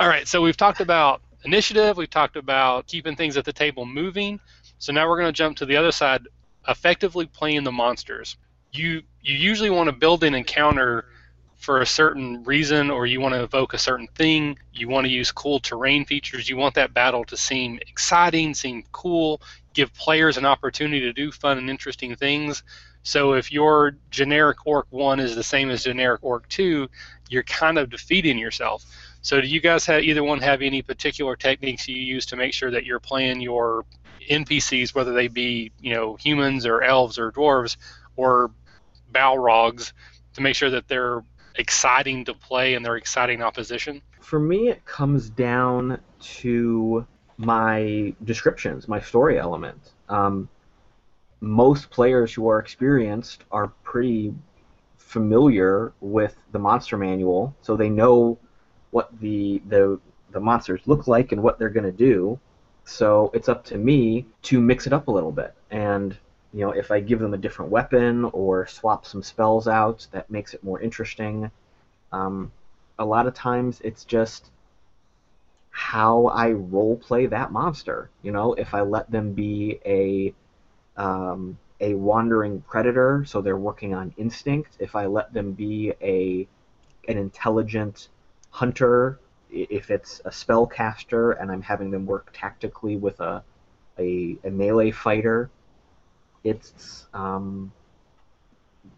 All right, so we've talked about initiative, we've talked about keeping things at the table moving. So now we're going to jump to the other side, effectively playing the monsters. You you usually want to build an encounter for a certain reason or you want to evoke a certain thing, you want to use cool terrain features, you want that battle to seem exciting, seem cool, give players an opportunity to do fun and interesting things. So if your generic orc 1 is the same as generic orc 2, you're kind of defeating yourself. So do you guys have either one have any particular techniques you use to make sure that you're playing your NPCs, whether they be, you know, humans or elves or dwarves or Balrogs, to make sure that they're exciting to play and they're exciting opposition? For me, it comes down to my descriptions, my story element. Um, most players who are experienced are pretty familiar with the monster manual, so they know what the the the monsters look like and what they're going to do. So it's up to me to mix it up a little bit. And you know, if I give them a different weapon or swap some spells out, that makes it more interesting. Um, a lot of times it's just how I role play that monster. You know, if I let them be a um, a wandering predator, so they're working on instinct. If I let them be a an intelligent hunter, if it's a spellcaster and I'm having them work tactically with a a, a melee fighter, it's um,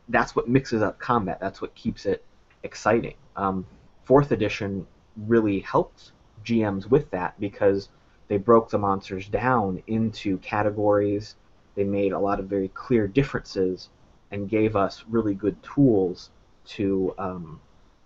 that's what mixes up combat. That's what keeps it exciting. Um, fourth edition really helped GMs with that because they broke the monsters down into categories. They made a lot of very clear differences and gave us really good tools to um,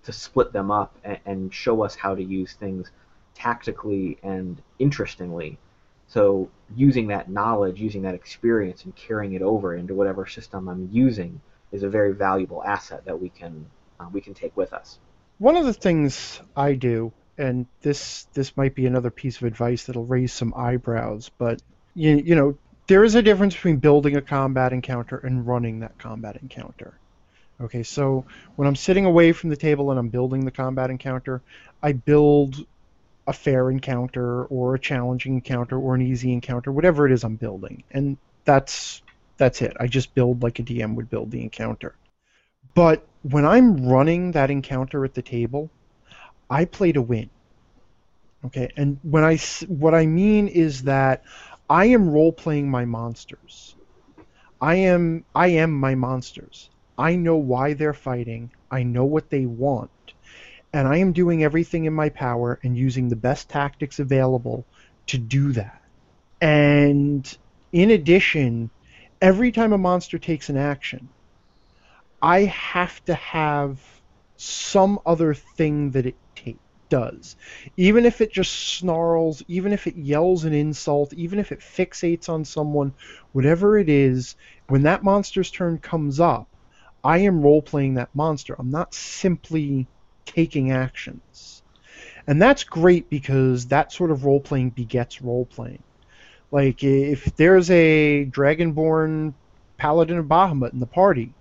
to split them up and, and show us how to use things tactically and interestingly so using that knowledge, using that experience, and carrying it over into whatever system I'm using is a very valuable asset that we can uh, we can take with us. One of the things I do, and this this might be another piece of advice that'll raise some eyebrows, but you you know there is a difference between building a combat encounter and running that combat encounter. Okay, so when I'm sitting away from the table and I'm building the combat encounter, I build a fair encounter or a challenging encounter or an easy encounter, whatever it is I'm building. And that's that's it. I just build like a DM would build the encounter. But when I'm running that encounter at the table, I play to win. Okay, and when I what I mean is that I am role playing my monsters. I am I am my monsters. I know why they're fighting. I know what they want and I am doing everything in my power and using the best tactics available to do that. And in addition, every time a monster takes an action, I have to have some other thing that it does. Even if it just snarls, even if it yells an insult, even if it fixates on someone, whatever it is, when that monster's turn comes up, I am role playing that monster. I'm not simply taking actions. And that's great because that sort of role playing begets role playing. Like if there's a Dragonborn Paladin of Bahamut in the party,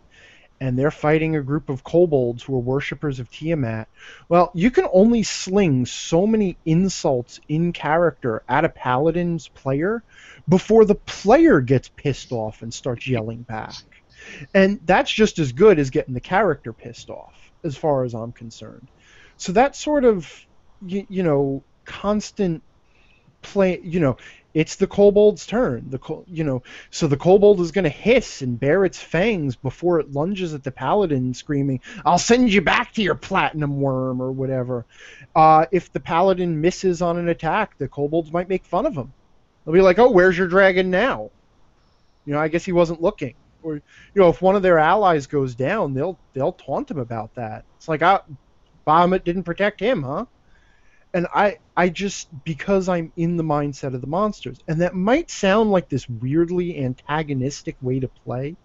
and they're fighting a group of kobolds who are worshippers of Tiamat, well, you can only sling so many insults in character at a paladin's player before the player gets pissed off and starts yelling back. And that's just as good as getting the character pissed off as far as I'm concerned. So that sort of, you, you know, constant play, you know, it's the kobold's turn. The you know, so the kobold is going to hiss and bare its fangs before it lunges at the paladin, screaming, "I'll send you back to your platinum worm" or whatever. Uh, if the paladin misses on an attack, the kobolds might make fun of him. They'll be like, "Oh, where's your dragon now?" You know, I guess he wasn't looking or you know, if one of their allies goes down, they'll they'll taunt him about that. It's like, ah, Bahamut didn't protect him, huh? And I I just because I'm in the mindset of the monsters, and that might sound like this weirdly antagonistic way to play,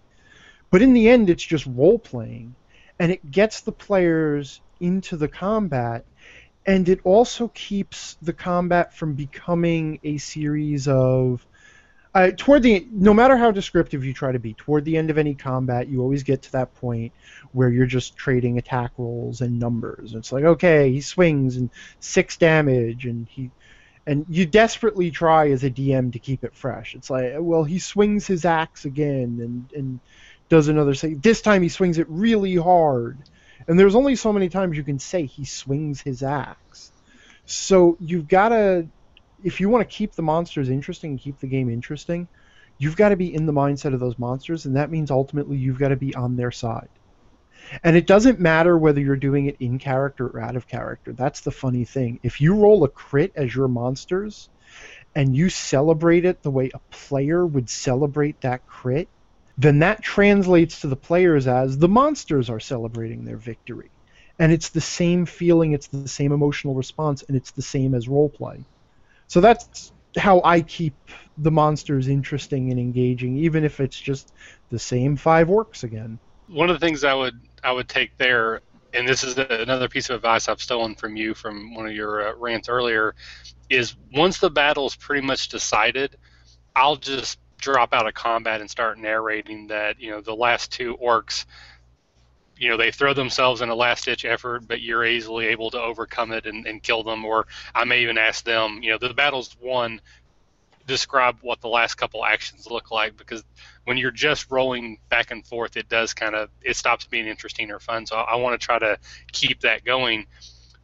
but in the end, it's just role playing, and it gets the players into the combat and it also keeps the combat from becoming a series of Uh, toward the no matter how descriptive you try to be, toward the end of any combat, you always get to that point where you're just trading attack rolls and numbers. and It's like, okay, he swings and six damage, and he, and you desperately try as a DM to keep it fresh. It's like, well, he swings his axe again, and and does another say. This time he swings it really hard, and there's only so many times you can say he swings his axe. So you've got to if you want to keep the monsters interesting and keep the game interesting, you've got to be in the mindset of those monsters, and that means ultimately you've got to be on their side. And it doesn't matter whether you're doing it in character or out of character. That's the funny thing. If you roll a crit as your monsters and you celebrate it the way a player would celebrate that crit, then that translates to the players as the monsters are celebrating their victory. And it's the same feeling, it's the same emotional response, and it's the same as role roleplay. So that's how I keep the monsters interesting and engaging, even if it's just the same five orcs again. One of the things I would I would take there, and this is another piece of advice I've stolen from you from one of your uh, rants earlier, is once the battle's pretty much decided, I'll just drop out of combat and start narrating that you know the last two orcs you know they throw themselves in a last ditch effort, but you're easily able to overcome it and, and kill them. Or I may even ask them, you know, the battle's won. Describe what the last couple actions look like because when you're just rolling back and forth, it does kind of it stops being interesting or fun. So I, I want to try to keep that going.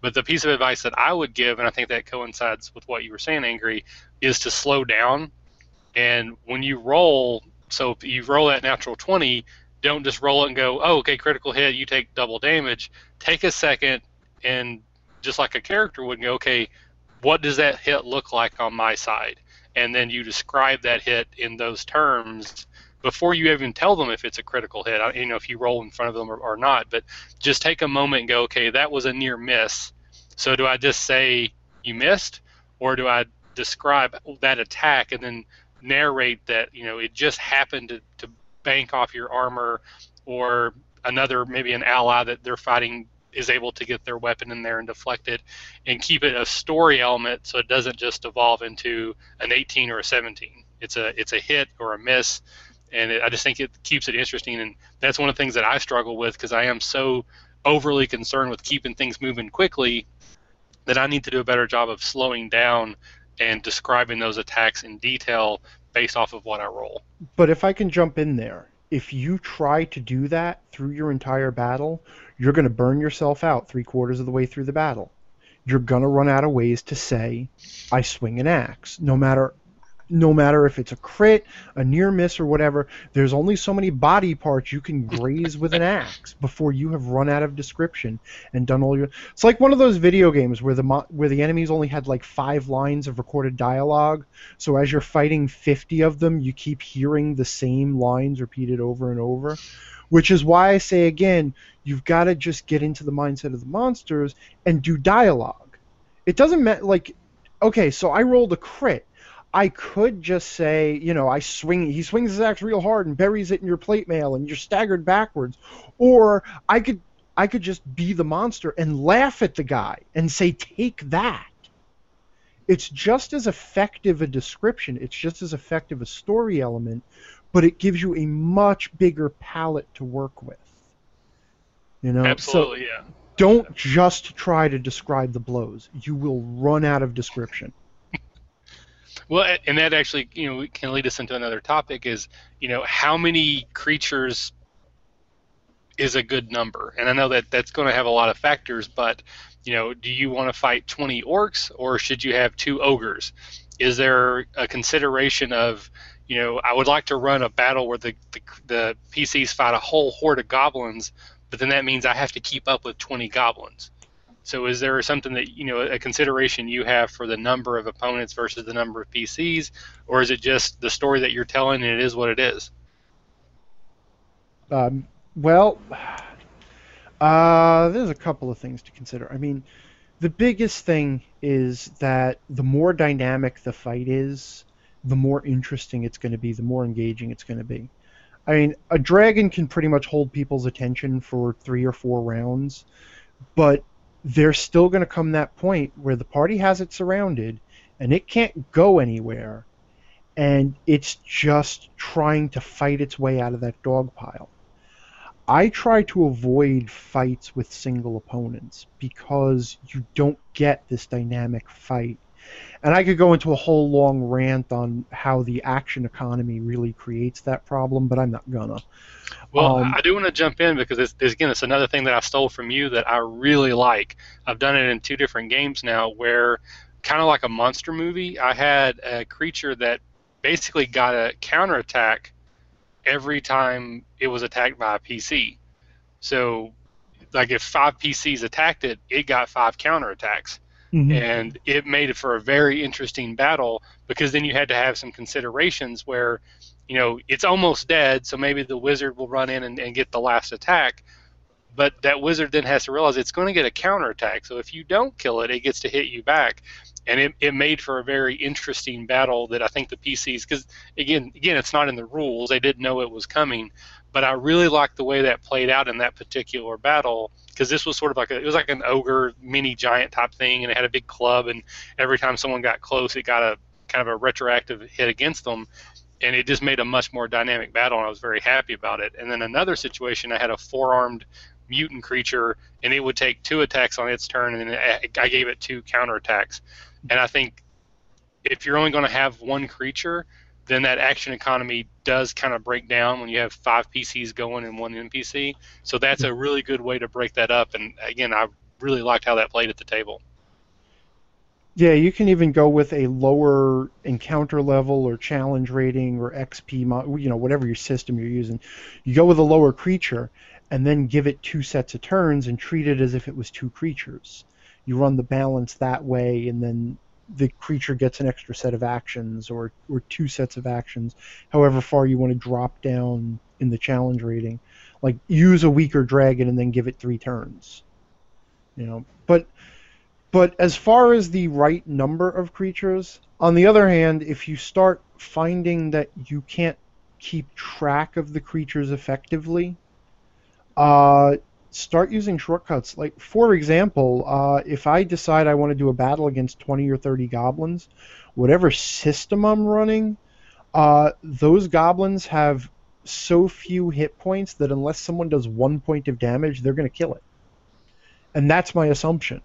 But the piece of advice that I would give, and I think that coincides with what you were saying, Angry, is to slow down. And when you roll, so if you roll that natural 20, don't just roll it and go, oh, okay, critical hit, you take double damage. Take a second and just like a character would go, okay, what does that hit look like on my side? And then you describe that hit in those terms before you even tell them if it's a critical hit. You know, if you roll in front of them or, or not, but just take a moment and go, okay, that was a near miss. So do I just say you missed, or do I describe that attack and then narrate that you know it just happened to, to bank off your armor, or another maybe an ally that they're fighting is able to get their weapon in there and deflect it, and keep it a story element so it doesn't just evolve into an 18 or a 17. It's a it's a hit or a miss, and it, I just think it keeps it interesting, and that's one of the things that I struggle with because I am so overly concerned with keeping things moving quickly that I need to do a better job of slowing down and describing those attacks in detail based off of what I roll. But if I can jump in there, if you try to do that through your entire battle, you're going to burn yourself out three quarters of the way through the battle. You're going to run out of ways to say, I swing an axe, no matter no matter if it's a crit, a near miss, or whatever, there's only so many body parts you can graze with an axe before you have run out of description and done all your. It's like one of those video games where the where the enemies only had like five lines of recorded dialogue. So as you're fighting 50 of them, you keep hearing the same lines repeated over and over. Which is why I say again, you've got to just get into the mindset of the monsters and do dialogue. It doesn't matter like okay, so I rolled a crit I could just say, you know, I swing. He swings his axe real hard and buries it in your plate mail, and you're staggered backwards. Or I could, I could just be the monster and laugh at the guy and say, "Take that." It's just as effective a description. It's just as effective a story element, but it gives you a much bigger palette to work with. You know, absolutely, so yeah. Don't just try to describe the blows. You will run out of description. Well, and that actually, you know, can lead us into another topic is, you know, how many creatures is a good number? And I know that that's going to have a lot of factors, but, you know, do you want to fight 20 orcs or should you have two ogres? Is there a consideration of, you know, I would like to run a battle where the, the, the PCs fight a whole horde of goblins, but then that means I have to keep up with 20 goblins. So is there something that you know a consideration you have for the number of opponents versus the number of PCs, or is it just the story that you're telling and it is what it is? Um, well, uh, there's a couple of things to consider. I mean, the biggest thing is that the more dynamic the fight is, the more interesting it's going to be, the more engaging it's going to be. I mean, a dragon can pretty much hold people's attention for three or four rounds, but there's still going to come that point where the party has it surrounded and it can't go anywhere and it's just trying to fight its way out of that dog pile. I try to avoid fights with single opponents because you don't get this dynamic fight. And I could go into a whole long rant on how the action economy really creates that problem, but I'm not gonna. Well, Um, I do want to jump in because it's, it's, again, it's another thing that I stole from you that I really like. I've done it in two different games now, where kind of like a monster movie, I had a creature that basically got a counterattack every time it was attacked by a PC. So, like if five PCs attacked it, it got five counterattacks Mhm. and it made it for a very interesting battle because then you had to have some considerations where you know it's almost dead so maybe the wizard will run in and, and get the last attack but that wizard then has to realize it's going to get a counterattack so if you don't kill it it gets to hit you back and it, it made for a very interesting battle that i think the pcs because again again it's not in the rules. They didn't know it was coming. But i really liked the way that played out in that particular battle because this was sort of like a, it was like an ogre mini giant type thing and it had a big club and every time someone got close it got a kind of a retroactive hit against them. And it just made a much more dynamic battle and i was very happy about it. And then another situation i had a four armed mutant creature and it would take two attacks on its turn and then I- i gave it two counterattacks and i think if you're only going to have one creature then that action economy does kind of break down when you have five PCs going and one NPC. So that's a really good way to break that up. And again, I really liked how that played at the table. Yeah, you can even go with a lower encounter level or challenge rating or XP, you know, whatever your system you're using. You go with a lower creature and then give it two sets of turns and treat it as if it was two creatures. You run the balance that way, and then the creature gets an extra set of actions or, or two sets of actions, however far you want to drop down in the challenge rating. Like use a weaker dragon and then give it three turns. You know, but but as far as the right number of creatures, on the other hand, if you start finding that you can't keep track of the creatures effectively, uh, start using shortcuts. Like, for example, uh, if I decide I want to do a battle against 20 or 30 goblins, whatever system I'm running, uh, those goblins have so few hit points that unless someone does one point of damage, they're going to kill it. And that's my assumption.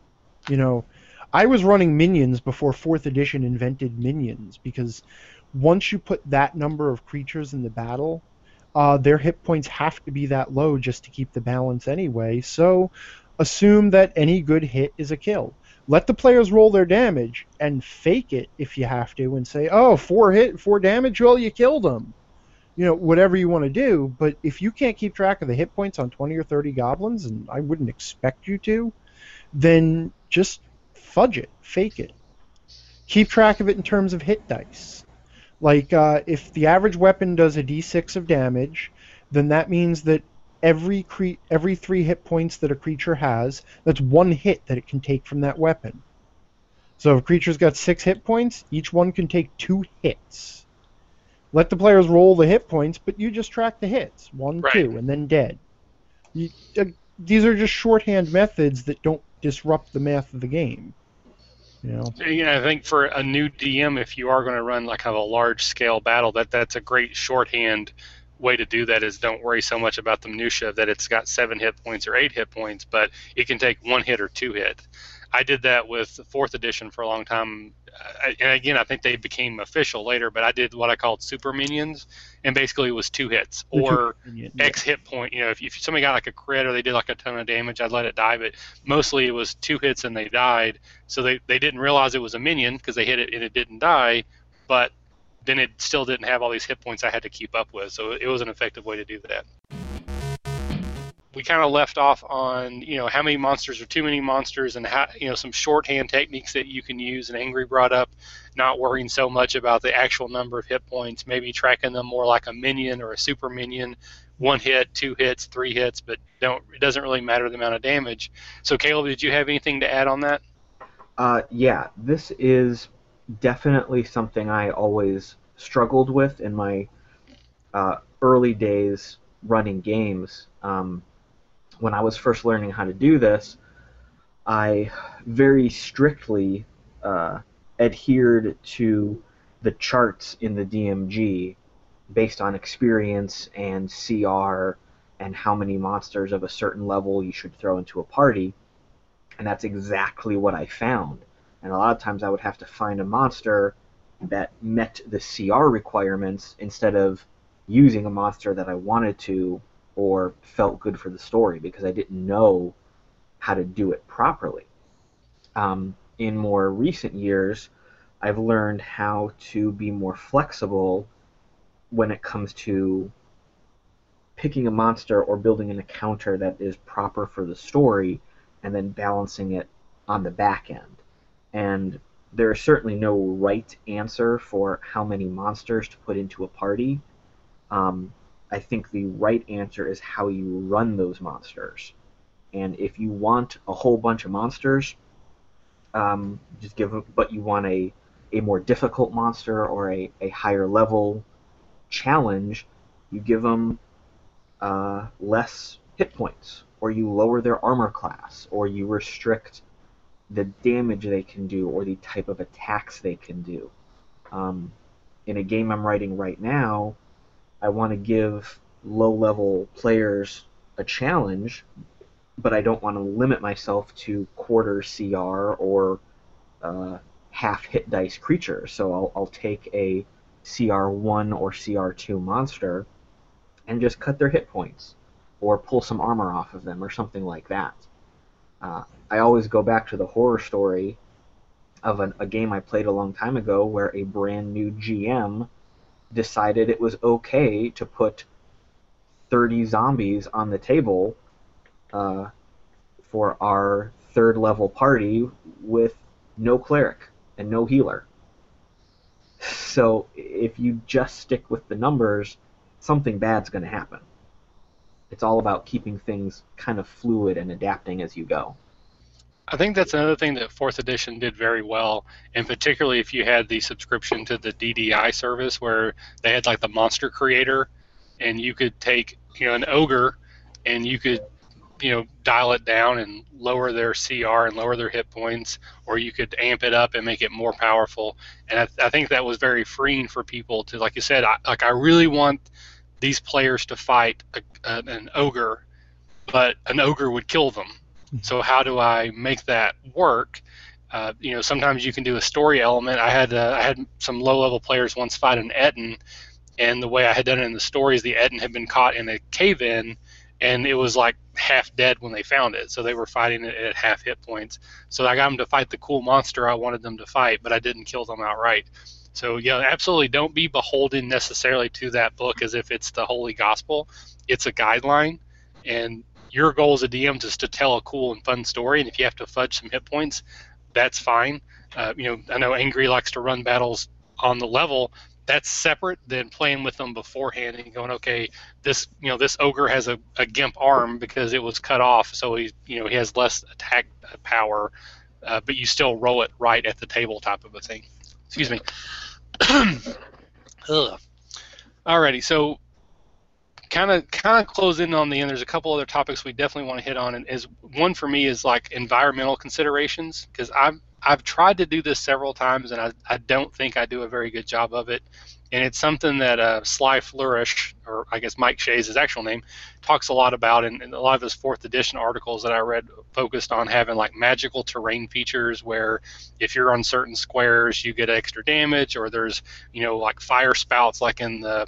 You know, I was running minions before 4th edition invented minions because once you put that number of creatures in the battle, uh, their hit points have to be that low just to keep the balance anyway. So assume that any good hit is a kill. Let the players roll their damage and fake it if you have to and say, oh, four hit, four damage, well, you killed them. You know, whatever you want to do. But if you can't keep track of the hit points on 20 or 30 goblins, and I wouldn't expect you to, then just fudge it, fake it. Keep track of it in terms of hit dice. Like, uh, if the average weapon does a d6 of damage, then that means that every cre- every three hit points that a creature has, that's one hit that it can take from that weapon. So if a creature's got six hit points, each one can take two hits. Let the players roll the hit points, but you just track the hits one, Right. two, and then dead. You, uh, these are just shorthand methods that don't disrupt the math of the game. You know. Yeah, I think for a new DM, if you are going to run like of a large scale battle, that that's a great shorthand way to do that. Is don't worry so much about the minutia that it's got seven hit points or eight hit points, but it can take one hit or two hit. I did that with fourth edition for a long time, and again, I think they became official later. But I did what I called super minions, and basically it was two hits or opinion, X hit point. You know, if, if somebody got like a crit or they did like a ton of damage, I'd let it die. But mostly it was two hits and they died. So they, they didn't realize it was a minion because they hit it and it didn't die. But then it still didn't have all these hit points I had to keep up with. So it was an effective way to do that. We kind of left off on you know how many monsters are too many monsters and how you know some shorthand techniques that you can use. And Angry brought up not worrying so much about the actual number of hit points, maybe tracking them more like a minion or a super minion, one hit, two hits, three hits, but don't it doesn't really matter the amount of damage. So Caleb, did you have anything to add on that? Uh, yeah, this is definitely something I always struggled with in my uh, early days running games. Um, when I was first learning how to do this, I very strictly uh, adhered to the charts in the DMG based on experience and CR and how many monsters of a certain level you should throw into a party. And that's exactly what I found. And a lot of times I would have to find a monster that met the CR requirements instead of using a monster that I wanted to or felt good for the story because I didn't know how to do it properly. Um, in more recent years, I've learned how to be more flexible when it comes to picking a monster or building an encounter that is proper for the story and then balancing it on the back end. And there is certainly no right answer for how many monsters to put into a party. Um, I think the right answer is how you run those monsters. And if you want a whole bunch of monsters, um, just give them, but you want a, a more difficult monster or a, a higher level challenge, you give them uh, less hit points, or you lower their armor class, or you restrict the damage they can do, or the type of attacks they can do. Um, in a game I'm writing right now, I want to give low level players a challenge, but I don't want to limit myself to quarter CR or uh, half hit dice creatures. So I'll, I'll take a CR1 or CR2 monster and just cut their hit points or pull some armor off of them or something like that. Uh, I always go back to the horror story of an, a game I played a long time ago where a brand new GM decided it was okay to put 30 zombies on the table uh, for our third level party with no cleric and no healer. So if you just stick with the numbers, something bad's going to happen. It's all about keeping things kind of fluid and adapting as you go. I think that's another thing that fourth edition did very well, and particularly if you had the subscription to the DDI service where they had like the monster creator, and you could take you know an ogre, and you could you know dial it down and lower their CR and lower their hit points, or you could amp it up and make it more powerful. And I, I think that was very freeing for people to, like you said, I, like I really want these players to fight a, an ogre, but an ogre would kill them so how do I make that work? Uh, you know, sometimes you can do a story element. I had uh, I had some low level players once fight an Ettin, and the way I had done it in the story is the Ettin had been caught in a cave in, and it was like half dead when they found it. So they were fighting it at half hit points. So I got them to fight the cool monster I wanted them to fight, but I didn't kill them outright. So yeah, absolutely don't be beholden necessarily to that book as if it's the holy gospel. It's a guideline, and your goal as a DM is to tell a cool and fun story, and if you have to fudge some hit points, that's fine. Uh, you know, I know Angry likes to run battles on the level. That's separate than playing with them beforehand and going, okay, this you know this ogre has a, a gimp arm because it was cut off, so he you know he has less attack power, uh, but you still roll it right at the table type of a thing. Excuse me. Ugh. Alrighty, so kind of kind of close in on the end. There's a couple other topics we definitely want to hit on, and is one for me is like environmental considerations because I've I've tried to do this several times, and I, I don't think I do a very good job of it. And it's something that uh, Sly Flourish, or I guess Mike Shea's, his actual name, talks a lot about, and, and a lot of his fourth edition articles that I read focused on having like magical terrain features where if you're on certain squares, you get extra damage, or there's you know like fire spouts like in the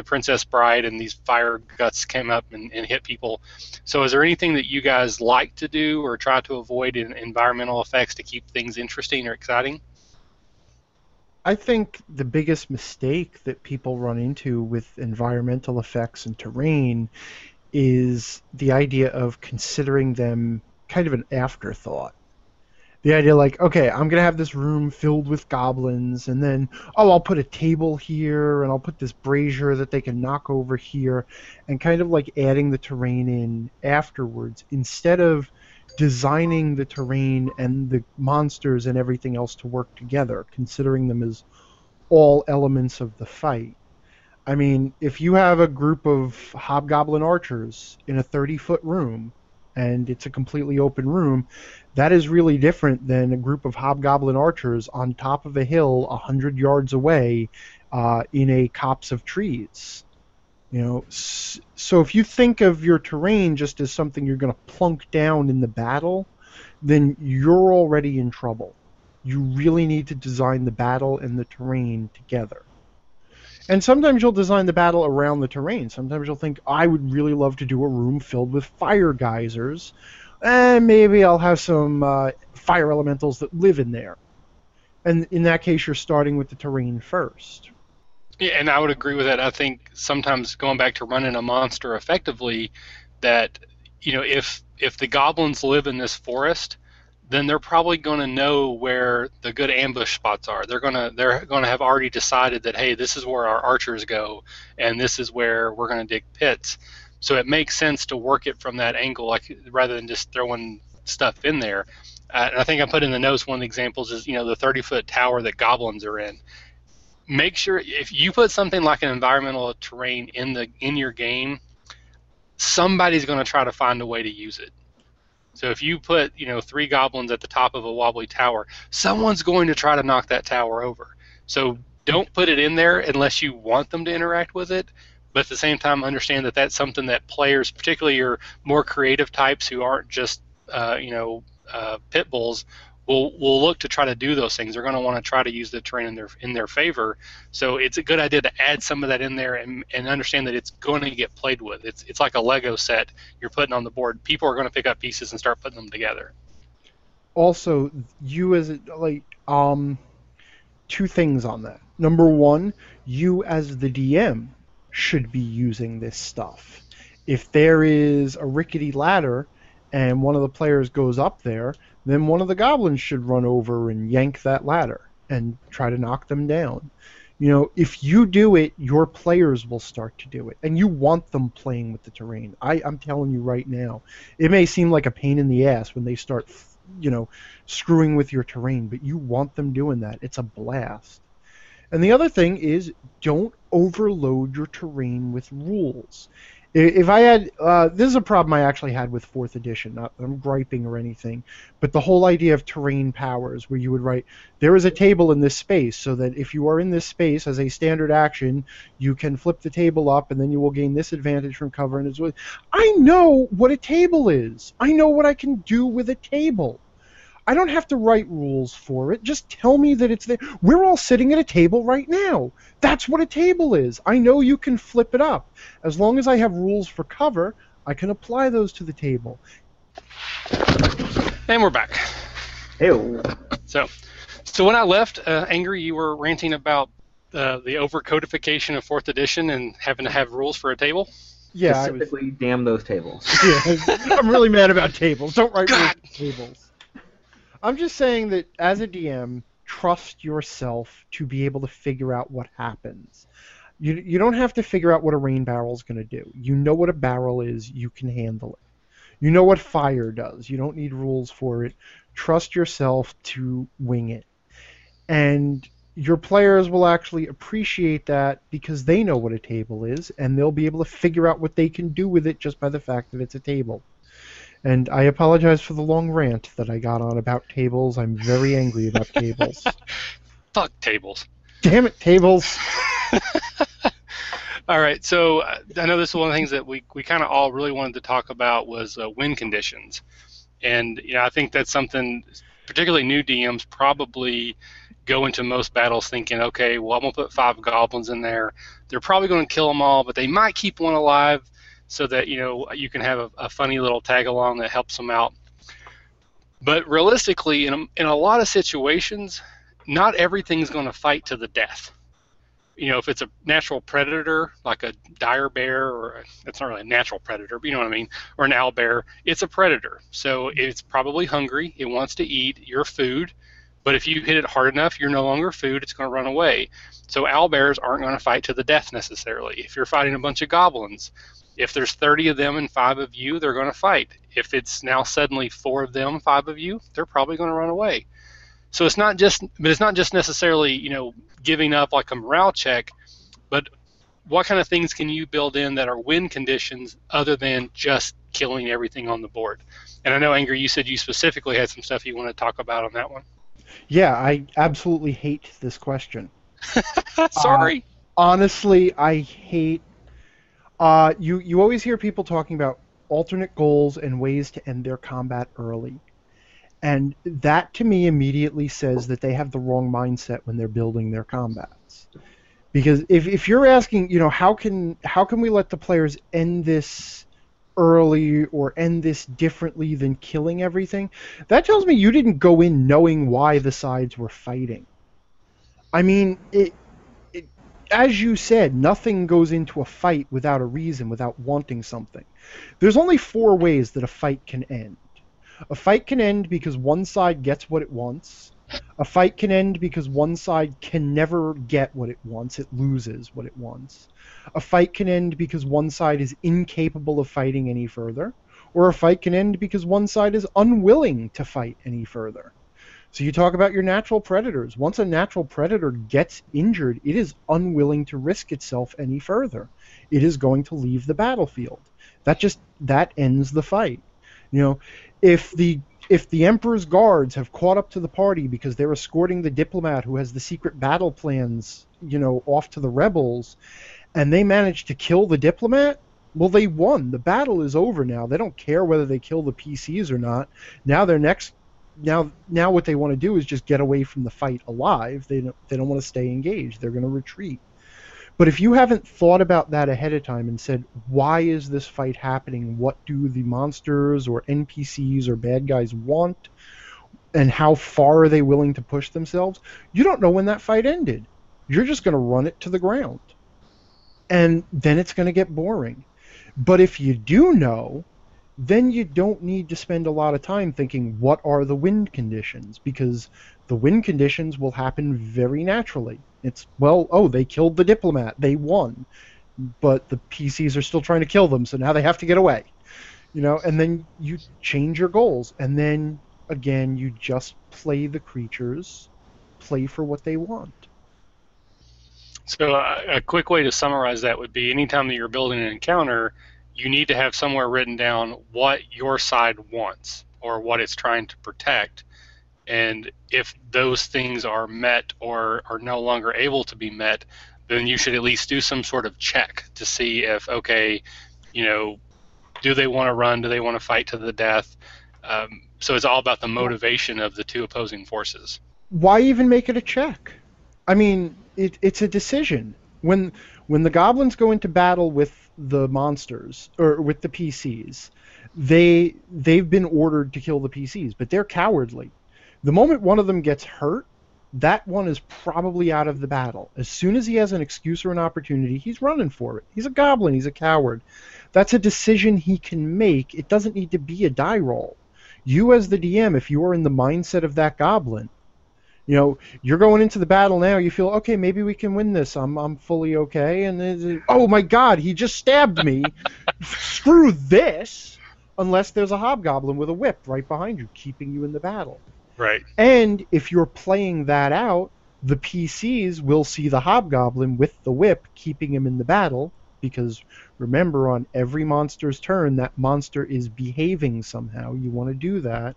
the Princess Bride and these fire guts came up and, and, hit people. So, is there anything that you guys like to do or try to avoid in environmental effects to keep things interesting or exciting? I think the biggest mistake that people run into with environmental effects and terrain is the idea of considering them kind of an afterthought the idea like okay i'm going to have this room filled with goblins and then oh i'll put a table here and i'll put this brazier that they can knock over here and kind of like adding the terrain in afterwards instead of designing the terrain and the monsters and everything else to work together considering them as all elements of the fight. I mean if you have a group of hobgoblin archers in a 30 foot room and it's a completely open room, that is really different than a group of hobgoblin archers on top of a hill a hundred yards away uh, in a copse of trees. You know, so if you think of your terrain just as something you're going to plunk down in the battle, then you're already in trouble. You really need to design the battle and the terrain together. And sometimes you'll design the battle around the terrain. Sometimes you'll think, I would really love to do a room filled with fire geysers, and maybe I'll have some uh, fire elementals that live in there. And in that case, you're starting with the terrain first. Yeah, and I would agree with that. I think sometimes going back to running a monster effectively, that you know if if the goblins live in this forest, then they're probably going to know where the good ambush spots are. They're gonna they're going to have already decided that hey, this is where our archers go, and this is where we're going to dig pits. So it makes sense to work it from that angle, like rather than just throwing stuff in there. Uh, and I think I put in the notes one of the examples is you know the 30 foot tower that goblins are in make sure if you put something like an environmental terrain in the in your game, somebody's going to try to find a way to use it. So if you put, you know, three goblins at the top of a wobbly tower, someone's going to try to knock that tower over. So don't put it in there unless you want them to interact with it. But at the same time, understand that that's something that players, particularly your more creative types who aren't just, uh, you know, uh, pit bulls, will will look to try to do those things. They're going to want to try to use the terrain in their in their favor. So it's a good idea to add some of that in there and, and understand that it's going to get played with. It's it's like a Lego set you're putting on the board. People are going to pick up pieces and start putting them together. Also, you as a, like um, two things on that. Number one, you as the DM should be using this stuff. If there is a rickety ladder and one of the players goes up there, then one of the goblins should run over and yank that ladder and try to knock them down. You know, if you do it, your players will start to do it, and you want them playing with the terrain. I, I'm telling you right now, it may seem like a pain in the ass when they start, you know, screwing with your terrain, but you want them doing that. It's a blast. And the other thing is, don't overload your terrain with rules. If I had, uh, this is a problem I actually had with fourth edition. Not I'm griping or anything, but the whole idea of terrain powers, where you would write, there is a table in this space, so that if you are in this space as a standard action, you can flip the table up, and then you will gain this advantage from cover. And it's, I know what a table is. I know what I can do with a table. I don't have to write rules for it. Just tell me that it's there. We're all sitting at a table right now. That's what a table is. I know you can flip it up. As long as I have rules for cover, I can apply those to the table. And we're back. Hey. So, so when I left, uh, angry, you were ranting about uh, the over codification of fourth edition and having to have rules for a table. Yeah, specifically, was... damn those tables. yeah, I'm really mad about tables. Don't write rules for tables. I'm just saying that as a DM, trust yourself to be able to figure out what happens. You, you don't have to figure out what a rain barrel is going to do. You know what a barrel is, you can handle it. You know what fire does. You don't need rules for it. Trust yourself to wing it. And your players will actually appreciate that because they know what a table is and they'll be able to figure out what they can do with it just by the fact that it's a table. And I apologize for the long rant that I got on about tables. I'm very angry about tables. Fuck tables. Damn it, tables. all right, so uh, I know this is one of the things that we, we kind of all really wanted to talk about was uh, win conditions. And, you know, I think that's something, particularly new DMs, probably go into most battles thinking, okay, well, I'm going to put five goblins in there. They're probably going to kill them all, but they might keep one alive so that you know you can have a, a funny little tag along that helps them out. But realistically, in a, in a lot of situations, not everything's going to fight to the death. You know, if it's a natural predator like a dire bear, or it's not really a natural predator, but you know what I mean, or an owl bear, it's a predator. So it's probably hungry. It wants to eat your food. But if you hit it hard enough, you're no longer food. It's going to run away. So owl bears aren't going to fight to the death necessarily. If you're fighting a bunch of goblins, if there's 30 of them and five of you, they're going to fight. If it's now suddenly four of them, five of you, they're probably going to run away. So it's not just, but it's not just necessarily, you know, giving up like a morale check, but what kind of things can you build in that are win conditions other than just killing everything on the board? And I know, Angry, you said you specifically had some stuff you want to talk about on that one. Yeah, I absolutely hate this question. Sorry. Uh, honestly, I hate. Uh, you you always hear people talking about alternate goals and ways to end their combat early, and that to me immediately says that they have the wrong mindset when they're building their combats. Because if, if you're asking, you know, how can how can we let the players end this early or end this differently than killing everything, that tells me you didn't go in knowing why the sides were fighting. I mean, it, as you said, nothing goes into a fight without a reason, without wanting something. There's only four ways that a fight can end. A fight can end because one side gets what it wants. A fight can end because one side can never get what it wants, it loses what it wants. A fight can end because one side is incapable of fighting any further, or a fight can end because one side is unwilling to fight any further. So you talk about your natural predators. Once a natural predator gets injured, it is unwilling to risk itself any further. It is going to leave the battlefield. That just that ends the fight. You know, if the if the Emperor's guards have caught up to the party because they're escorting the diplomat who has the secret battle plans, you know, off to the rebels, and they manage to kill the diplomat, well, they won. The battle is over now. They don't care whether they kill the PCs or not. Now their next, now now what they want to do is just get away from the fight alive. They don't they don't want to stay engaged. They're going to retreat. But if you haven't thought about that ahead of time and said, why is this fight happening? What do the monsters or NPCs or bad guys want? And how far are they willing to push themselves? You don't know when that fight ended. You're just going to run it to the ground. And then it's going to get boring. But if you do know, then you don't need to spend a lot of time thinking, what are the win conditions? Because the win conditions will happen very naturally it's well, oh, they killed the diplomat. They won. But the PCs are still trying to kill them, so now they have to get away. You know, and then you change your goals and then again you just play the creatures, play for what they want. So uh, a quick way to summarize that would be anytime that you're building an encounter, you need to have somewhere written down what your side wants or what it's trying to protect and if those things are met or are no longer able to be met, then you should at least do some sort of check to see if, okay, you know, do they want to run? Do they want to fight to the death? Um, so it's all about the motivation of the two opposing forces. Why even make it a check? I mean, it, it's a decision. When when the goblins go into battle with the monsters or with the PCs, they they've been ordered to kill the PCs, but they're cowardly. The moment one of them gets hurt, that one is probably out of the battle. As soon as he has an excuse or an opportunity, he's running for it. He's a goblin, he's a coward. That's a decision he can make. It doesn't need to be a die roll. You, as the DM, if you are in the mindset of that goblin, you know, you're going into the battle now. You feel okay. Maybe we can win this. I'm I'm fully okay. And then, oh my God, he just stabbed me. Screw this. Unless there's a hobgoblin with a whip right behind you, keeping you in the battle. Right. And if you're playing that out, the PCs will see the hobgoblin with the whip keeping him in the battle because remember on every monster's turn that monster is behaving somehow you want to do that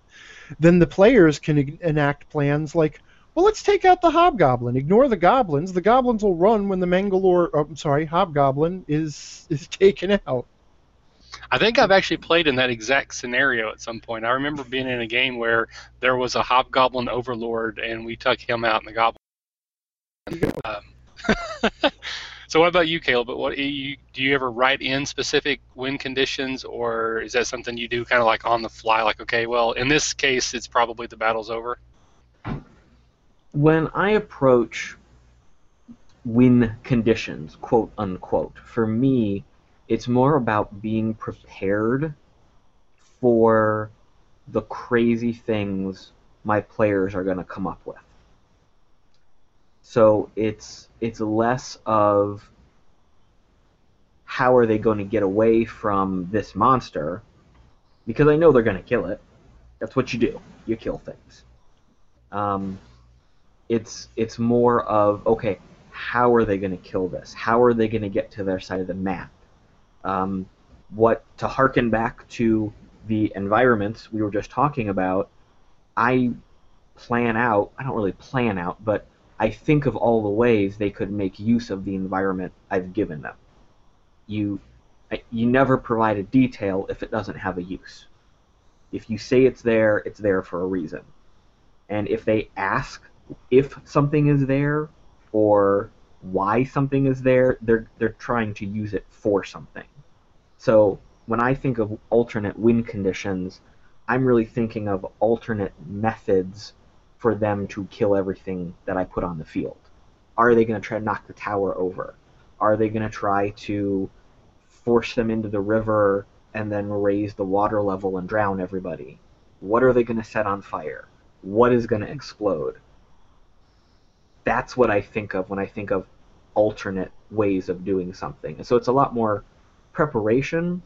then the players can enact plans like well let's take out the hobgoblin ignore the goblins the goblins will run when the mangalore oh, i'm sorry hobgoblin is is taken out I think I've actually played in that exact scenario at some point. I remember being in a game where there was a hobgoblin overlord, and we took him out in the goblin. Um, so, what about you, Caleb? But what you, do you ever write in specific win conditions, or is that something you do kind of like on the fly? Like, okay, well, in this case, it's probably the battle's over. When I approach win conditions, quote unquote, for me, it's more about being prepared for the crazy things my players are going to come up with. So it's it's less of how are they going to get away from this monster because I know they're going to kill it. That's what you do. You kill things. Um, it's it's more of okay, how are they going to kill this? How are they going to get to their side of the map? Um, what to harken back to the environments we were just talking about, I plan out. I don't really plan out, but I think of all the ways they could make use of the environment I've given them. You you never provide a detail if it doesn't have a use. If you say it's there, it's there for a reason. And if they ask if something is there or why something is there, they're they're trying to use it for something. So when I think of alternate win conditions, I'm really thinking of alternate methods for them to kill everything that I put on the field. Are they going to try to knock the tower over? Are they going to try to force them into the river and then raise the water level and drown everybody? What are they going to set on fire? What is going to explode? That's what I think of when I think of alternate ways of doing something. And so it's a lot more preparation,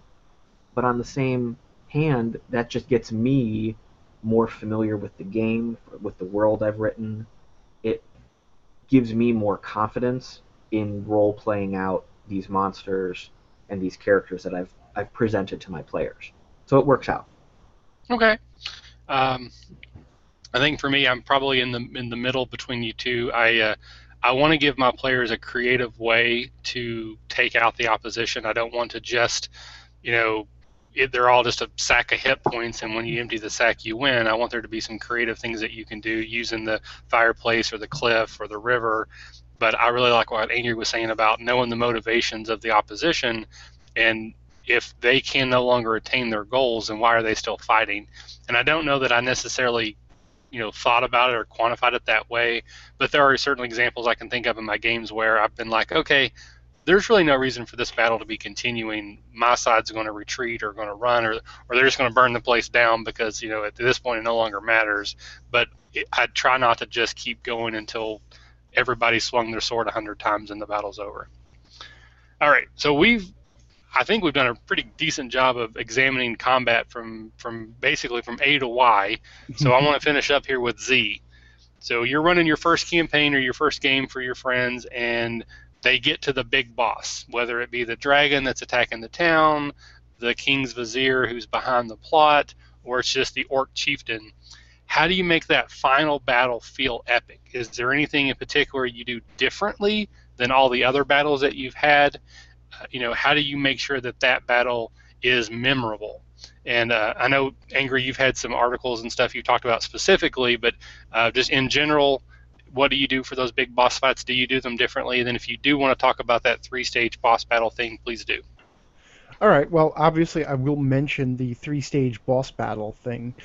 but on the same hand, that just gets me more familiar with the game, with the world I've written. It gives me more confidence in role playing out these monsters and these characters that I've I've presented to my players. So it works out. Okay. Um, I think for me, I'm probably in the in the middle between you two. I uh, I want to give my players a creative way to take out the opposition. I don't want to just, you know, it, they're all just a sack of hit points, and when you empty the sack, you win. I want there to be some creative things that you can do using the fireplace or the cliff or the river. But I really like what Angry was saying about knowing the motivations of the opposition, and if they can no longer attain their goals, then why are they still fighting? And I don't know that I necessarily you know thought about it or quantified it that way but there are certain examples i can think of in my games where i've been like okay there's really no reason for this battle to be continuing. My side's going to retreat or going to run, or or they're just going to burn the place down because you know at this point it no longer matters. But it, I try not to just keep going until everybody swung their sword a hundred times and the battle's over. All right, so we've I think we've done a pretty decent job of examining combat from from basically from A to Y. So I mhm. want to finish up here with Z. So you're running your first campaign or your first game for your friends, and they get to the big boss, whether it be the dragon that's attacking the town, the king's vizier who's behind the plot, or it's just the orc chieftain. How do you make that final battle feel epic? Is there anything in particular you do differently than all the other battles that you've had? Uh, you know, how do you make sure that that battle is memorable? And uh, I know, Angry, you've had some articles and stuff you talked about specifically, but uh, just in general, what do you do for those big boss fights? Do you do them differently? And then if you do want to talk about that three stage boss battle thing, please do. All right. Well, obviously, I will mention the three stage boss battle thing,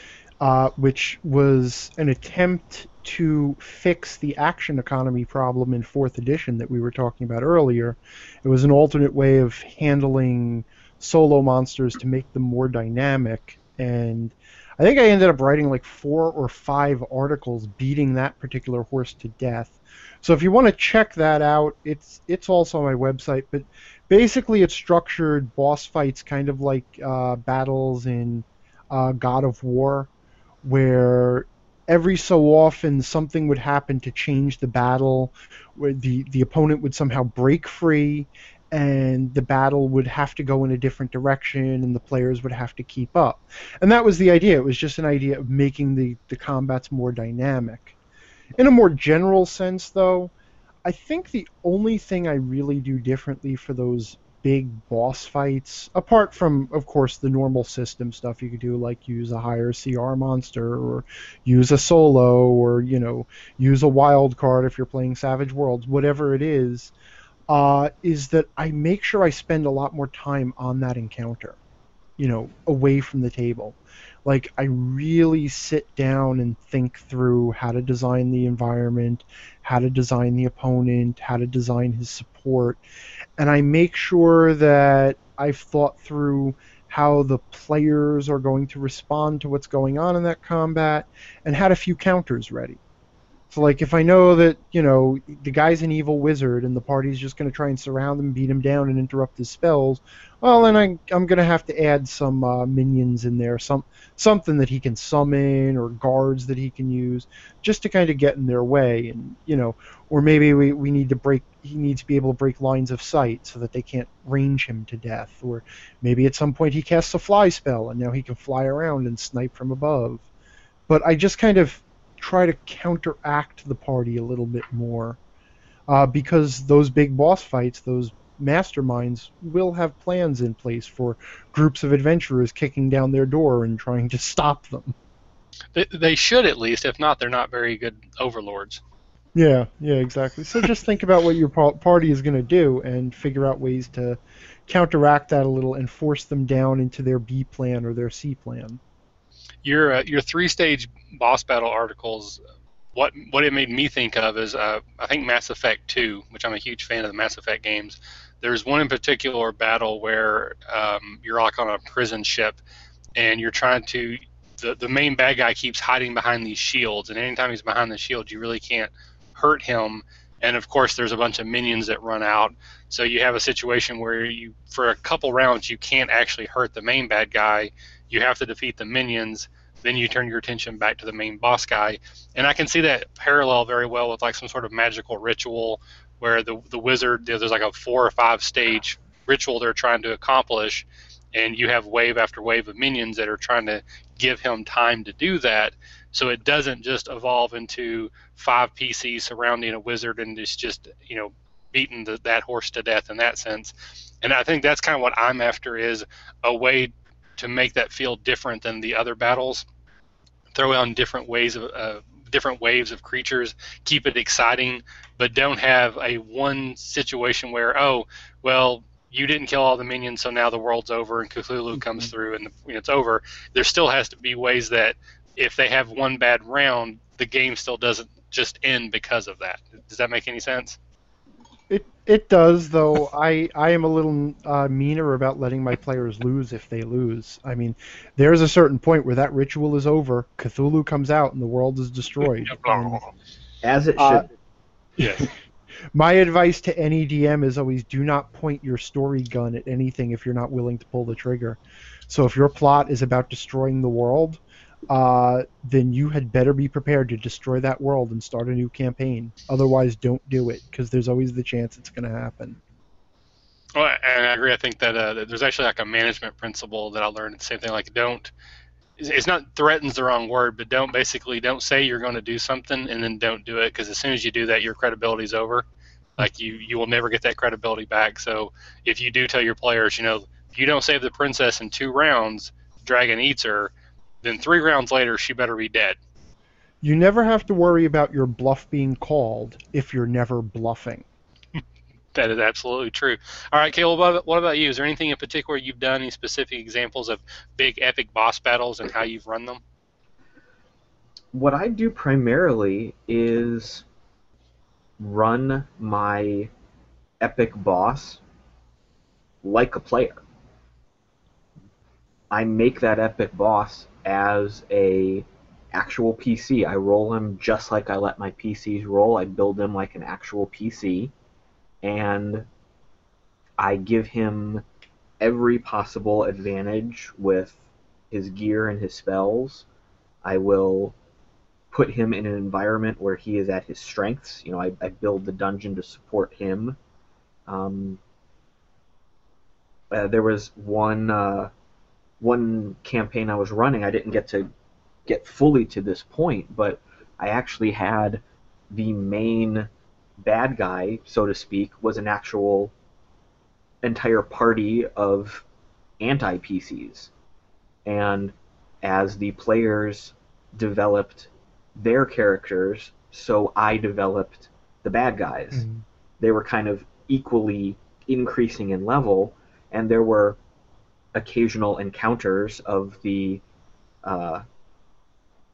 uh, which was an attempt to fix the action economy problem in fourth edition that we were talking about earlier. It was an alternate way of handling solo monsters to make them more dynamic and I think I ended up writing like four or five articles beating that particular horse to death. So if you want to check that out, it's it's also on my website. But basically, it's structured boss fights, kind of like uh, battles in uh, God of War, where every so often something would happen to change the battle, where the the opponent would somehow break free, and the battle would have to go in a different direction and the players would have to keep up. And that was the idea. It was just an idea of making the, the combats more dynamic. In a more general sense, though, I think the only thing I really do differently for those big boss fights, apart from, of course, the normal system stuff you could do, like use a higher CR monster, or use a solo, or, you know, use a wild card if you're playing Savage Worlds, whatever it is, uh, is that I make sure I spend a lot more time on that encounter, you know, away from the table. Like, I really sit down and think through how to design the environment, how to design the opponent, how to design his support, and I make sure that I've thought through how the players are going to respond to what's going on in that combat and had a few counters ready. So like if I know that you know the guy's an evil wizard and the party's just going to try and surround him, beat him down, and interrupt his spells, well then I, I'm going to have to add some uh, minions in there, some something that he can summon or guards that he can use, just to kind of get in their way, and you know, or maybe we, we need to break he needs to be able to break lines of sight so that they can't range him to death, or maybe at some point he casts a fly spell and now he can fly around and snipe from above. But I just kind of try to counteract the party a little bit more. Uh, because those big boss fights, those masterminds, will have plans in place for groups of adventurers kicking down their door and trying to stop them. They, they should at least. If not, they're not very good overlords. Yeah, yeah, exactly. So just think about what your party is going to do and figure out ways to counteract that a little and force them down into their B plan or their C plan your uh, your three stage boss battle articles. What what it made me think of is uh, I think Mass Effect 2, which I'm a huge fan of the Mass Effect games. There's one in particular battle where um, you're like on a prison ship, and you're trying to the the main bad guy keeps hiding behind these shields, and anytime he's behind the shield, you really can't hurt him. And of course, there's a bunch of minions that run out, so you have a situation where you, for a couple rounds, you can't actually hurt the main bad guy you have to defeat the minions then you turn your attention back to the main boss guy. And i can see that parallel very well with like some sort of magical ritual where the, the wizard there's like a four or five stage ritual they're trying to accomplish and you have wave after wave of minions that are trying to give him time to do that. So it doesn't just evolve into five pcs surrounding a wizard and it's just you know beating the, that horse to death in that sense. And i think that's kind of what i'm after is a way to make that feel different than the other battles. Throw on different ways of uh, different waves of creatures, keep it exciting, but don't have a one situation where oh well you didn't kill all the minions, so now the world's over and Cthulhu mm-hmm. comes through and the, it's over. There still has to be ways that if they have one bad round, the game still doesn't just end because of that. Does that make any sense? It it does, though. I I am a little uh, meaner about letting my players lose if they lose. I mean, there's a certain point where that ritual is over, Cthulhu comes out, and the world is destroyed. and, As it uh, should. Uh, yeah. my advice to any DM is always do not point your story gun at anything if you're not willing to pull the trigger. So if your plot is about destroying the world, uh, then you had better be prepared to destroy that world and start a new campaign. Otherwise, don't do it because there's always the chance it's going to happen. Well, and I agree. I think that uh, there's actually like a management principle that I learned. Same thing, like don't. It's not threatens the wrong word, but don't basically don't say you're going to do something and then don't do it because as soon as you do that, your credibility is over. Like you, you will never get that credibility back. So if you do tell your players, you know, if you don't save the princess in two rounds, dragon eats her then three rounds later, she better be dead. You never have to worry about your bluff being called if you're never bluffing. that is absolutely true. All right, Caleb, what about you? Is there anything in particular you've done, any specific examples of big epic boss battles and how you've run them? What I do primarily is run my epic boss like a player. I make that epic boss as a actual PC. I roll him just like I let my PCs roll. I build him like an actual PC, and I give him every possible advantage with his gear and his spells. I will put him in an environment where he is at his strengths. You know, I, I build the dungeon to support him. Um, uh, there was one uh, one campaign I was running, I didn't get to get fully to this point, but I actually had the main bad guy, so to speak, was an actual entire party of anti PCs. And as the players developed their characters, so I developed the bad guys. Mm-hmm. They were kind of equally increasing in level, and there were occasional encounters of the, uh,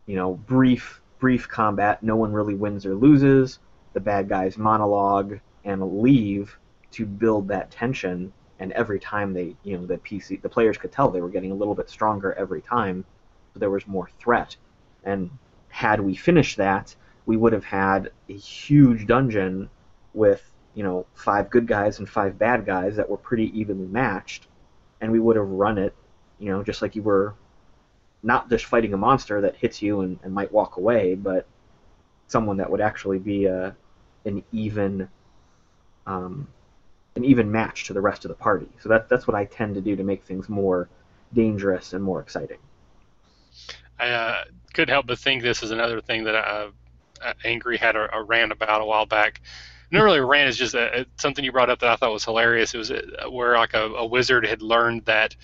you know, brief brief combat. No one really wins or loses. The bad guys monologue and leave to build that tension. And every time they, you know, the PC, the players could tell they were getting a little bit stronger every time. So there was more threat. And had we finished that, we would have had a huge dungeon with you know five good guys and five bad guys that were pretty evenly matched, and we would have run it, you know, just like you were not just fighting a monster that hits you and, and might walk away, but someone that would actually be a an even um, an even match to the rest of the party. So that that's what I tend to do to make things more dangerous and more exciting. I uh, couldn't help but think this is another thing that uh, Angry had a, a rant about a while back. Not really a rant, it's just a, a, something you brought up that I thought was hilarious. It was uh, where like a, a wizard had learned that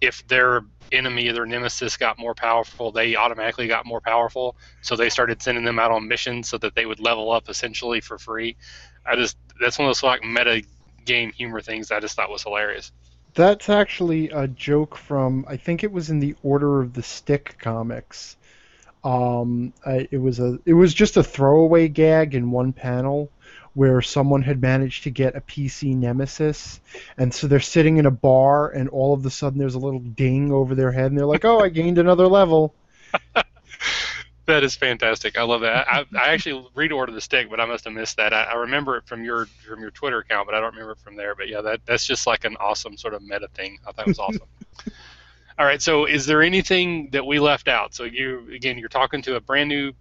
if their enemy, their nemesis, got more powerful, they automatically got more powerful. So they started sending them out on missions so that they would level up essentially for free. I just that's one of those like meta game humor things that I just thought was hilarious. That's actually a joke from I think it was in the Order of the Stick comics. Um, I, it was a it was just a throwaway gag in one panel where someone had managed to get a PC nemesis, and so they're sitting in a bar, and all of a sudden there's a little ding over their head, and they're like, "Oh, I gained another level." that is fantastic. I love that. I, I actually reordered the Stick, but I must have missed that. I, I, remember it from your from your Twitter account, but I don't remember it from there. But yeah, that that's just like an awesome sort of meta thing. I thought it was awesome. All right, so is there anything that we left out? So you again, you're talking to a brand new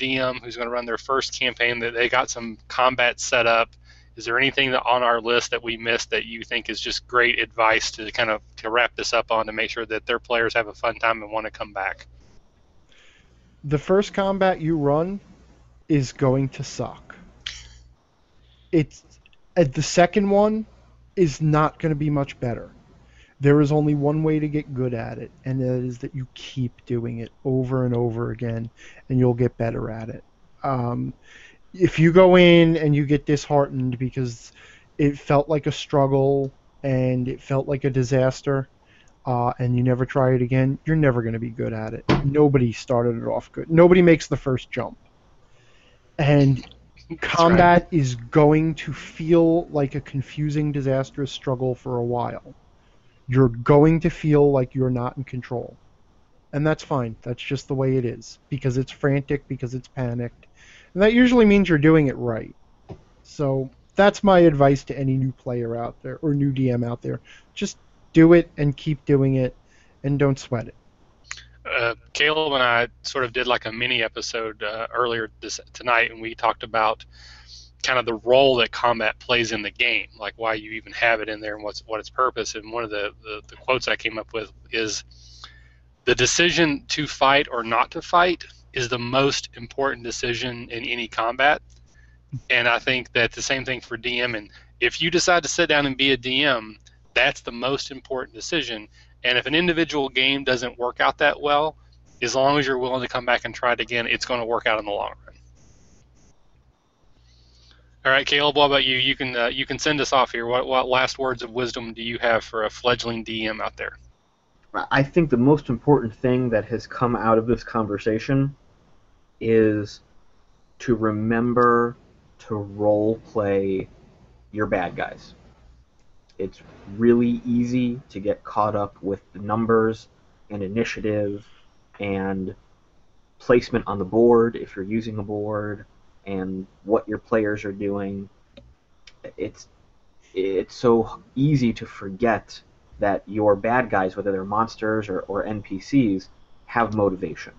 DM who's going to run their first campaign. That they got some combat set up. Is there anything that on our list that we missed that you think is just great advice to kind of to wrap this up on to make sure that their players have a fun time and want to come back? The first combat you run is going to suck. It's uh, the second one is not going to be much better there is only one way to get good at it, and that is that you keep doing it over and over again, and you'll get better at it. Um, if you go in and you get disheartened because it felt like a struggle and it felt like a disaster, uh, and you never try it again, you're never going to be good at it. Nobody started it off good. Nobody makes the first jump. And combat right. is going to feel like a confusing, disastrous struggle for a while you're going to feel like you're not in control. And that's fine. That's just the way it is. Because it's frantic, because it's panicked. And that usually means you're doing it right. So that's my advice to any new player out there or new DM out there. Just do it and keep doing it and don't sweat it. Uh, Caleb and I sort of did like a mini episode uh, earlier this tonight, and we talked about kind of the role that combat plays in the game, like why you even have it in there and what's what its purpose. And one of the, the, the quotes I came up with is the decision to fight or not to fight is the most important decision in any combat. And I think that the same thing for DM. And if you decide to sit down and be a DM, that's the most important decision. And if an individual game doesn't work out that well, as long as you're willing to come back and try it again, it's going to work out in the long run. All right, Caleb. What about you? You can uh, you can send us off here. What what last words of wisdom do you have for a fledgling DM out there? I think the most important thing that has come out of this conversation is to remember to role play your bad guys. It's really easy to get caught up with the numbers and initiative and placement on the board if you're using a board and what your players are doing. It's it's so easy to forget that your bad guys, whether they're monsters or, or NPCs, have motivation.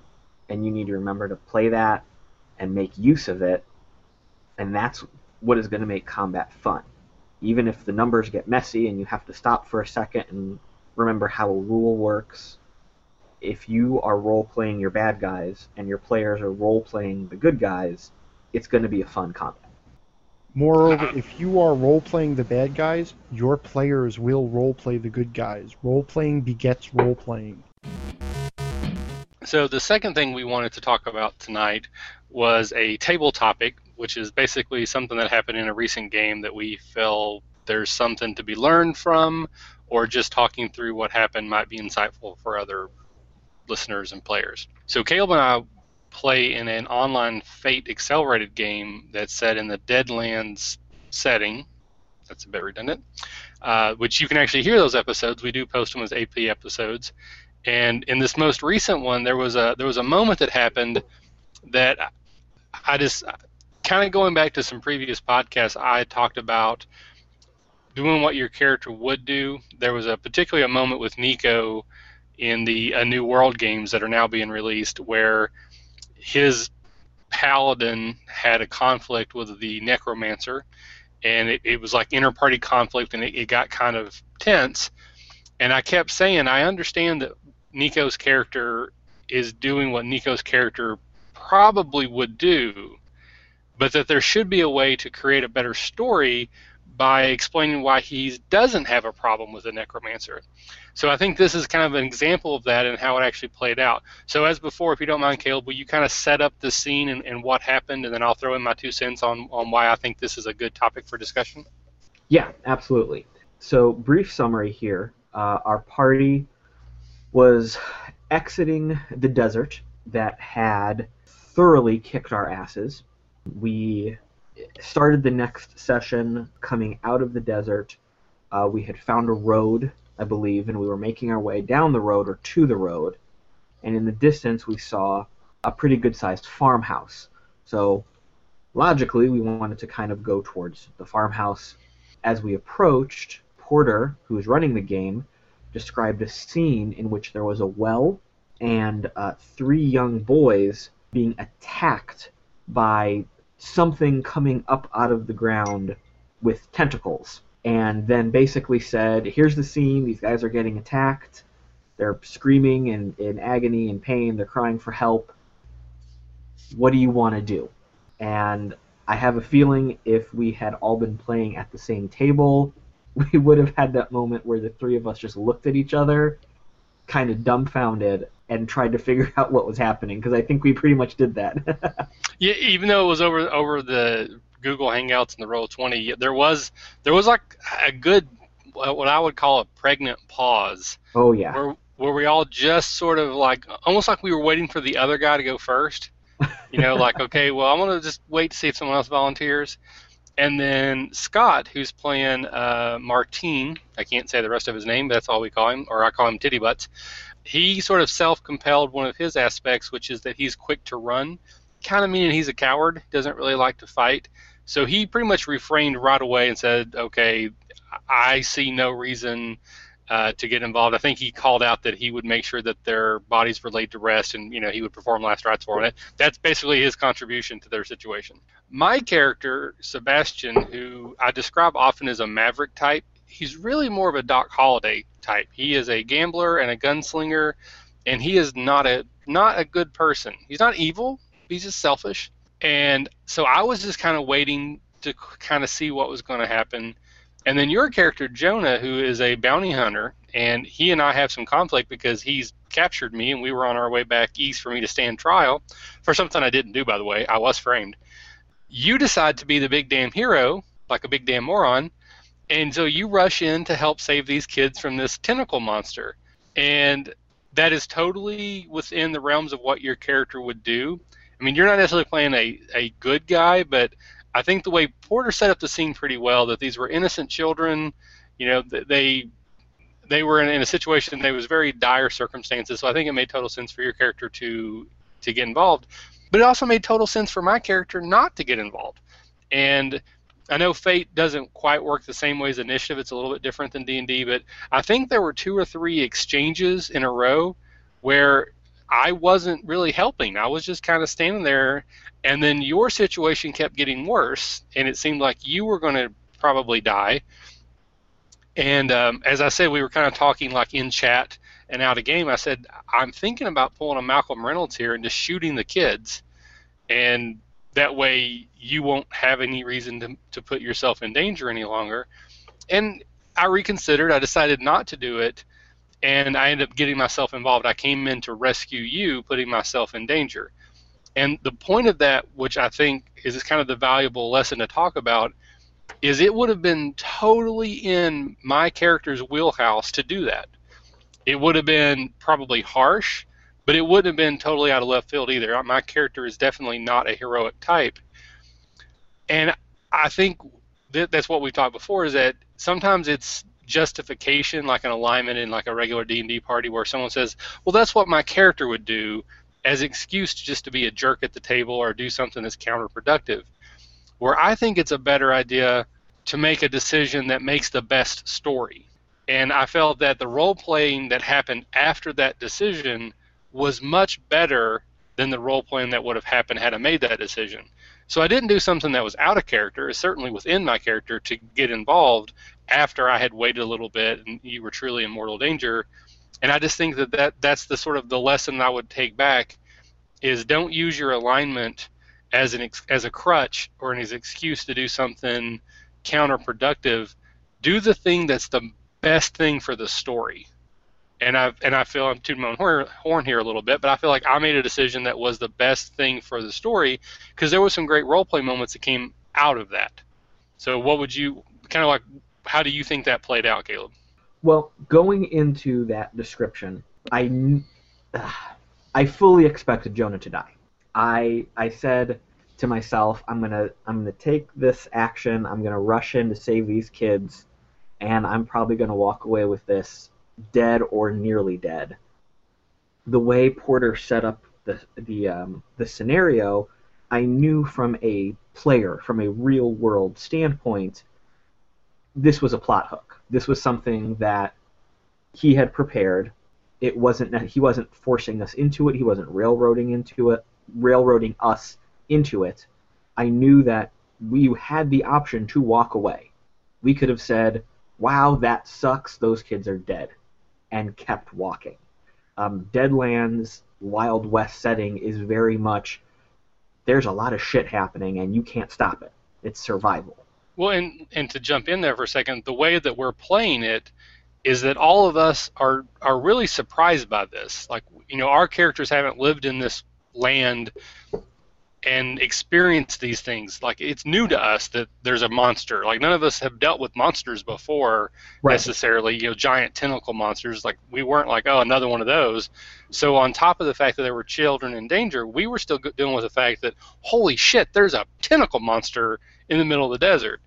And you need to remember to play that and make use of it. And that's what is going to make combat fun. Even if the numbers get messy and you have to stop for a second and remember how a rule works, if you are role playing your bad guys and your players are role playing the good guys, it's going to be a fun combat. Moreover, if you are role playing the bad guys, your players will role play the good guys. Role playing begets role playing. So, the second thing we wanted to talk about tonight was a table topic, which is basically something that happened in a recent game that we feel there's something to be learned from, or just talking through what happened might be insightful for other listeners and players. So, Caleb and I play in an online Fate accelerated game that's set in the Deadlands setting. That's a bit redundant. Uh, which you can actually hear those episodes. We do post them as AP episodes. And in this most recent one, there was a there was a moment that happened that I just kind of going back to some previous podcasts, I talked about doing what your character would do. There was a particularly a moment with Nico in the A New World games that are now being released where his paladin had a conflict with the necromancer and it, it was like inter-party conflict and it, it got kind of tense and i kept saying i understand that nico's character is doing what nico's character probably would do but that there should be a way to create a better story by explaining why he doesn't have a problem with the necromancer. So I think this is kind of an example of that and how it actually played out. So as before, if you don't mind, Caleb, will you kind of set up the scene and, and what happened, and then I'll throw in my two cents on, on why I think this is a good topic for discussion? Yeah, absolutely. So brief summary here. Uh, our party was exiting the desert that had thoroughly kicked our asses. We started the next session coming out of the desert. Uh, we had found a road, I believe, and we were making our way down the road or to the road. And in the distance, we saw a pretty good sized farmhouse. So logically, we wanted to kind of go towards the farmhouse. As we approached, Porter, who was running the game, described a scene in which there was a well and uh, three young boys being attacked by something coming up out of the ground with tentacles. And then basically said, here's the scene, these guys are getting attacked. They're screaming in, in agony and pain, they're crying for help. What do you want to do? And I have a feeling if we had all been playing at the same table, we would have had that moment where the three of us just looked at each other, kind of dumbfounded, and tried to figure out what was happening because I think we pretty much did that. yeah, even though it was over over the Google Hangouts and the Roll Twenty, there was there was like a good what I would call a pregnant pause. Oh yeah. Where where we all just sort of like almost like we were waiting for the other guy to go first. You know, like okay, well I'm gonna just wait to see if someone else volunteers. And then Scott, who's playing uh, Martine, I can't say the rest of his name, but that's all we call him, or I call him Titty Butts he sort of self-compelled one of his aspects, which is that he's quick to run, kind of meaning he's a coward, doesn't really like to fight. So he pretty much refrained right away and said, "Okay, I see no reason uh, to get involved." I think he called out that he would make sure that their bodies were laid to rest, and you know he would perform last rites for them. That's basically his contribution to their situation. My character, Sebastian, who I describe often as a maverick type, he's really more of a Doc Holliday type. He is a gambler and a gunslinger, and he is not a not a good person. He's not evil. He's just selfish. And so I was just kind of waiting to kind of see what was going to happen. And then your character Jonah, who is a bounty hunter, and he and I have some conflict because he's captured me, and we were on our way back east for me to stand trial for something I didn't do, by the way. I was framed. You decide to be the big damn hero, like a big damn moron, and so you rush in to help save these kids from this tentacle monster. And that is totally within the realms of what your character would do. I mean, you're not necessarily playing a, a good guy, but I think the way Porter set up the scene pretty well that these were innocent children, you know, they they were in, in a situation they was very dire circumstances. So I think it made total sense for your character to to get involved, but it also made total sense for my character not to get involved. And I know Fate doesn't quite work the same way as Initiative. It's a little bit different than D&D, but I think there were two or three exchanges in a row where I wasn't really helping. I was just kind of standing there, and then your situation kept getting worse, and it seemed like you were going to probably die. And um, as I said, we were kind of talking like in chat and out of game. I said, I'm thinking about pulling a Malcolm Reynolds here and just shooting the kids. And that way you won't have any reason to, to put yourself in danger any longer. And I reconsidered. I decided not to do it, and I ended up getting myself involved. I came in to rescue you, putting myself in danger. And the point of that, which I think is kind of the valuable lesson to talk about, is it would have been totally in my character's wheelhouse to do that. It would have been probably harsh but it wouldn't have been totally out of left field either. My character is definitely not a heroic type, and I think that that's what we talked before is that sometimes it's justification, like an alignment in like a regular D and D party, where someone says, "Well, that's what my character would do," as excuse just to be a jerk at the table or do something that's counterproductive. Where I think it's a better idea to make a decision that makes the best story. And I felt that the role playing that happened after that decision was much better than the role playing that would have happened had I made that decision. So I didn't do something that was out of character, certainly within my character to get involved after I had waited a little bit and you were truly in mortal danger. And I just think that, that that's the sort of the lesson I would take back is don't use your alignment as an as a crutch or as an excuse to do something counterproductive. Do the thing that's the best thing for the story. And I and I feel I'm tooting my own horn here a little bit, but I feel like I made a decision that was the best thing for the story because there was some great role play moments that came out of that. So what would you kind of like? How do you think that played out, Caleb? Well, going into that description, I uh, I fully expected Jonah to die. I I said to myself, I'm gonna I'm gonna take this action. I'm gonna rush in to save these kids, and I'm probably gonna walk away with this dead or nearly dead. The way Porter set up the the um, the scenario, I knew from a player, from a real world standpoint, this was a plot hook. This was something that he had prepared it wasn't he wasn't forcing us into it. He wasn't railroading into it, railroading us into it. I knew that we had the option to walk away. We could have said, "Wow, that sucks. Those kids are dead," and kept walking. Um, Deadlands Wild West setting is very much there's a lot of shit happening and you can't stop it. It's survival. Well, and and to jump in there for a second, the way that we're playing it is that all of us are are really surprised by this. Like you know, our characters haven't lived in this land and experienced these things. Like it's new to us that there's a monster. Like none of us have dealt with monsters before right. necessarily. You know, giant tentacle monsters. Like we weren't like, oh, another one of those. So on top of the fact that there were children in danger, we were still dealing with the fact that holy shit, there's a tentacle monster in the middle of the desert.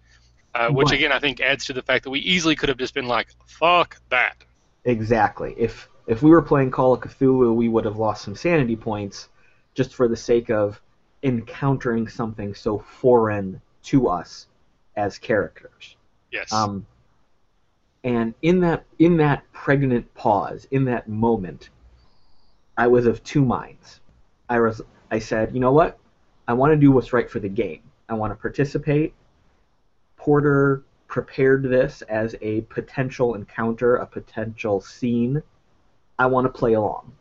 Uh, which again I think adds to the fact that we easily could have just been like, "Fuck that." Exactly. If if we were playing Call of Cthulhu, we would have lost some sanity points just for the sake of encountering something so foreign to us as characters. Yes. Um, and in that in that pregnant pause, in that moment, I was of two minds. I was I said, you know what? I want to do what's right for the game. I want to participate Porter prepared this as a potential encounter, a potential scene. I want to play along.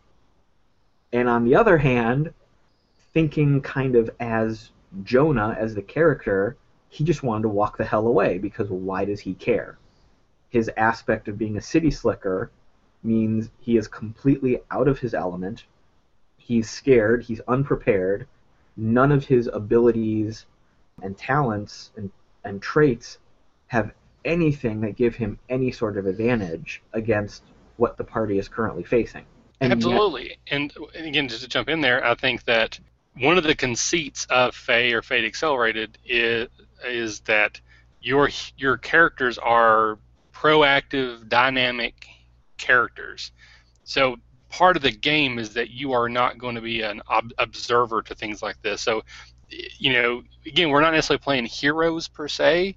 And on the other hand, thinking kind of as Jonah, as the character, he just wanted to walk the hell away because why does he care? His aspect of being a city slicker means he is completely out of his element. He's scared, he's unprepared. None of his abilities and talents and and traits have anything that give him any sort of advantage against what the party is currently facing. And Absolutely. Yet, and again, just to jump in there, I think that one of the conceits of Fate or Fate Accelerated is is that your your characters are proactive, dynamic characters. So part of the game is that you are not going to be an ob- observer to things like this. So you know, again, we're not necessarily playing heroes per se,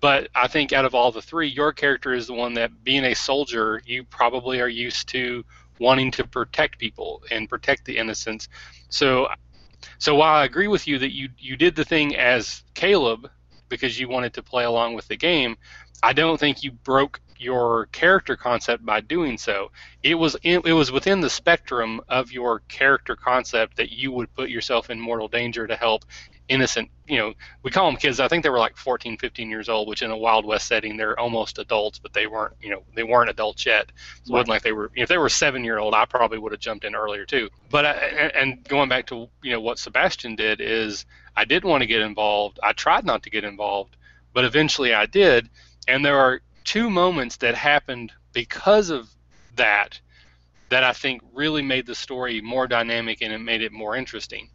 but I think out of all the three, your character is the one that, being a soldier, you probably are used to wanting to protect people and protect the innocents. So, so while I agree with you that you you did the thing as Caleb because you wanted to play along with the game, I don't think you broke your character concept by doing so. It was in, it was within the spectrum of your character concept that you would put yourself in mortal danger to help innocent, you know, we call them kids. I think they were like 14, 15 years old, which in a Wild West setting, they're almost adults, but they weren't, you know, they weren't adults yet. Right. it wasn't like they were, if they were seven year old, I probably would have jumped in earlier too. But, uh, I, and going back to, you know, what Sebastian did is I didn't want to get involved. I tried not to get involved, but eventually I did. And there are two moments that happened because of that that I think really made the story more dynamic and it made it more interesting.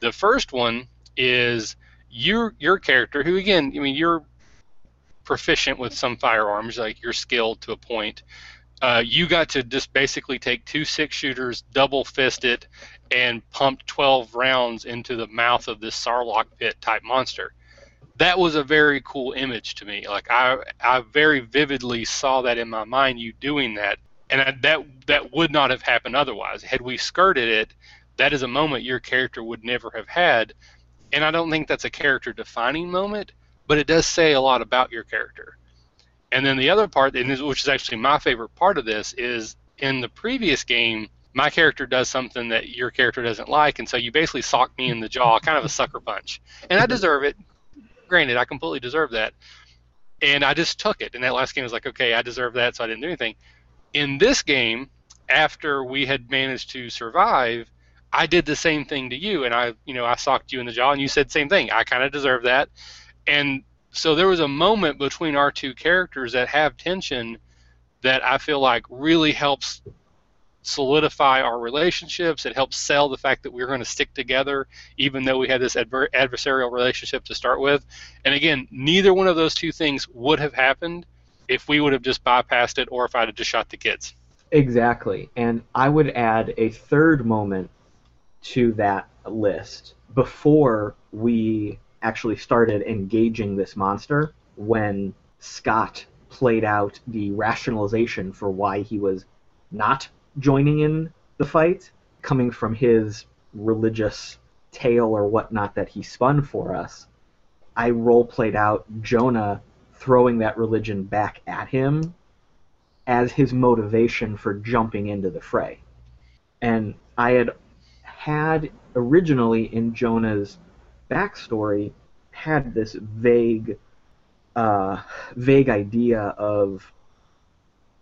The first one is your your character, who again, I mean, you're proficient with some firearms, like you're skilled to a point. uh, you got to just basically take two six shooters, double fist it, and pump 12 rounds into the mouth of this Sarlacc pit type monster. That was a very cool image to me. Like I, I very vividly saw that in my mind. You doing that, and I, that that would not have happened otherwise. Had we skirted it, that is a moment your character would never have had. And I don't think that's a character defining moment, but it does say a lot about your character. And then the other part, and this, which is actually my favorite part of this, is in the previous game, my character does something that your character doesn't like, and so you basically sock me in the jaw, kind of a sucker punch. And I mm-hmm. deserve it. Granted, I completely deserve that. And I just took it. And that last game was like, okay, I deserve that, so I didn't do anything. In this game, after we had managed to survive, I did the same thing to you, and I, you know, I socked you in the jaw, and you said same thing. I kind of deserve that, and so there was a moment between our two characters that have tension that I feel like really helps solidify our relationships. It helps sell the fact that we're going to stick together, even though we had this adver- adversarial relationship to start with. And again, neither one of those two things would have happened if we would have just bypassed it or if I'd have just shot the kids. Exactly. And I would add a third moment to that list before we actually started engaging this monster when Scott played out the rationalization for why he was not joining in the fight, coming from his religious tale or whatnot that he spun for us. I role played out Jonah throwing that religion back at him as his motivation for jumping into the fray. And I had had originally in Jonah's backstory had this vague uh, vague idea of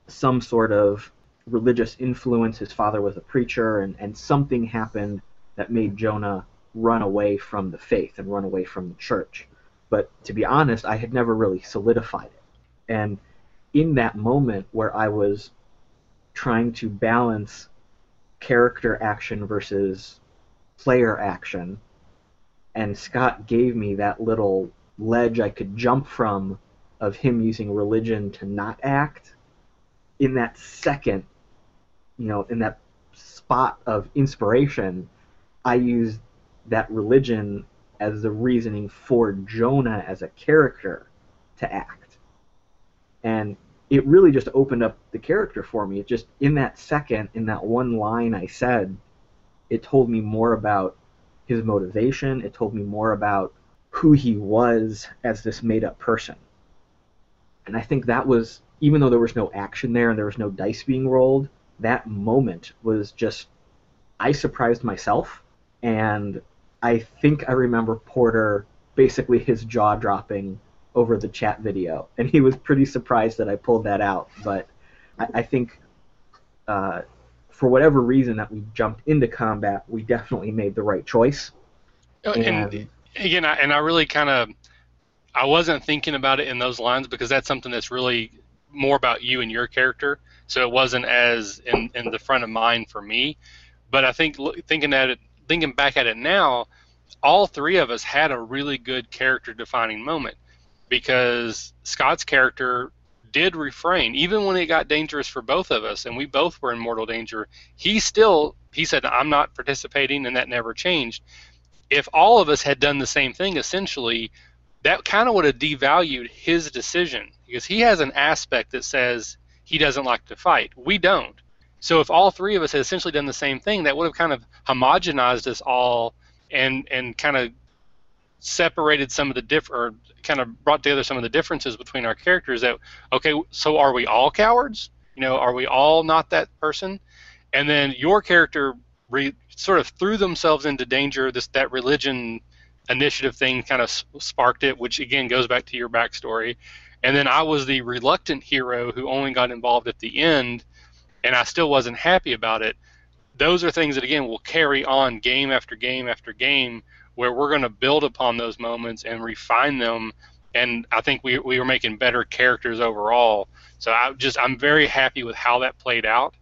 some sort of religious influence. His father was a preacher, and, and something happened that made Jonah run away from the faith and run away from the church. But to be honest, I had never really solidified it. And in that moment where I was trying to balance character action versus player action, and Scott gave me that little ledge I could jump from of him using religion to not act. In that second, you know, in that spot of inspiration, I used that religion as the reasoning for Jonah as a character to act. And it really just opened up the character for me. It just, in that second, in that one line I said, it told me more about his motivation. It told me more about who he was as this made up person. And I think that was, even though there was no action there and there was no dice being rolled, that moment was just, I surprised myself. And I think I remember Porter basically his jaw dropping over the chat video. And he was pretty surprised that I pulled that out. But I, I think uh, for whatever reason that we jumped into combat, we definitely made the right choice. Oh, and, and again, I, and I really kind of, I wasn't thinking about it in those lines because that's something that's really more about you and your character. So it wasn't as in, in the front of mind for me. But I think thinking at it, thinking back at it now, all three of us had a really good character defining moment because Scott's character did refrain, even when it got dangerous for both of us, and we both were in mortal danger. He still he said, "I'm not participating," and that never changed. If all of us had done the same thing, essentially, that kind of would have devalued his decision because he has an aspect that says he doesn't like to fight. We don't. So if all three of us had essentially done the same thing, that would have kind of homogenized us all and and kind of separated some of the diff or kind of brought together some of the differences between our characters that okay so are we all cowards you know are we all not that person and then your character re, sort of threw themselves into danger this that religion initiative thing kind of sparked it which again goes back to your backstory and then i was the reluctant hero who only got involved at the end and i still wasn't happy about it those are things that again will carry on game after game after game where we're going to build upon those moments and refine them. And I think we, we were making better characters overall. So I just I'm very happy with how that played out.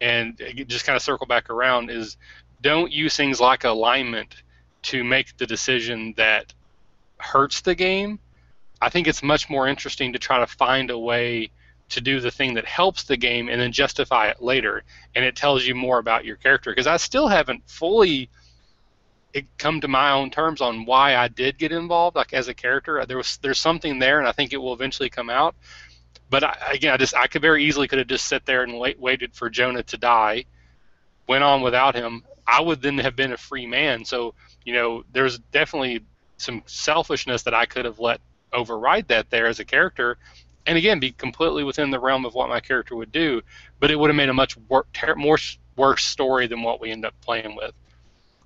And just kind of circle back around is don't use things like alignment to make the decision that hurts the game. I think it's much more interesting to try to find a way to do the thing that helps the game and then justify it later. And it tells you more about your character. Because i still haven't fully come to my own terms on why i did get involved like as a character. There was there's something there and i think it will eventually come out. But I, again i just i could very easily could have just sat there and wait, waited for jonah to die. Went on without him. I would then have been a free man. So you know there's definitely some selfishness that i could have let override that there as a character and again be completely within the realm of what my character would do but it would have made a much wor- ter- more worse story than what we end up playing with.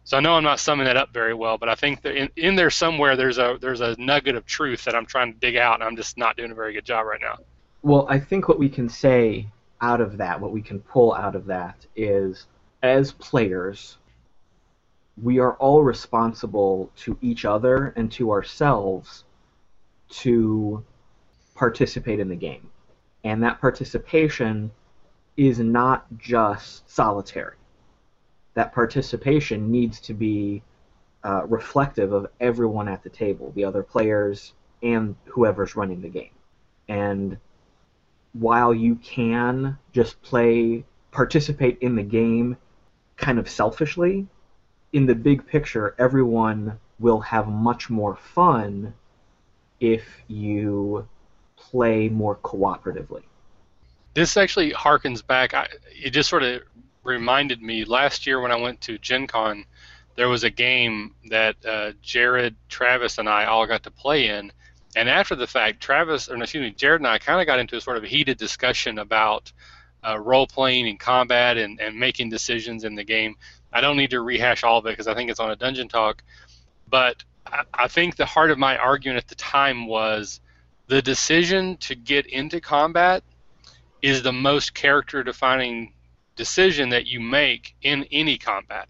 So i know i'm not summing that up very well but i think that in, in there somewhere there's a there's a nugget of truth that i'm trying to dig out and i'm just not doing a very good job right now. Well i think what we can say out of that what we can pull out of that is as players we are all responsible to each other and to ourselves to participate in the game. And that participation is not just solitary. That participation needs to be uh, reflective of everyone at the table, the other players and whoever's running the game. And while you can just play, participate in the game kind of selfishly, in the big picture, everyone will have much more fun if you play more cooperatively. This actually harkens back. I, it just sort of reminded me last year when I went to Gen Con, there was a game that uh, Jared, Travis, and I all got to play in. And after the fact, Travis, or excuse me, Jared and I kind of got into a sort of heated discussion about uh, role playing and combat and, and making decisions in the game. I don't need to rehash all of it because I think it's on a dungeon talk. But I, think the heart of my argument at the time was the decision to get into combat is the most character defining decision that you make in any combat.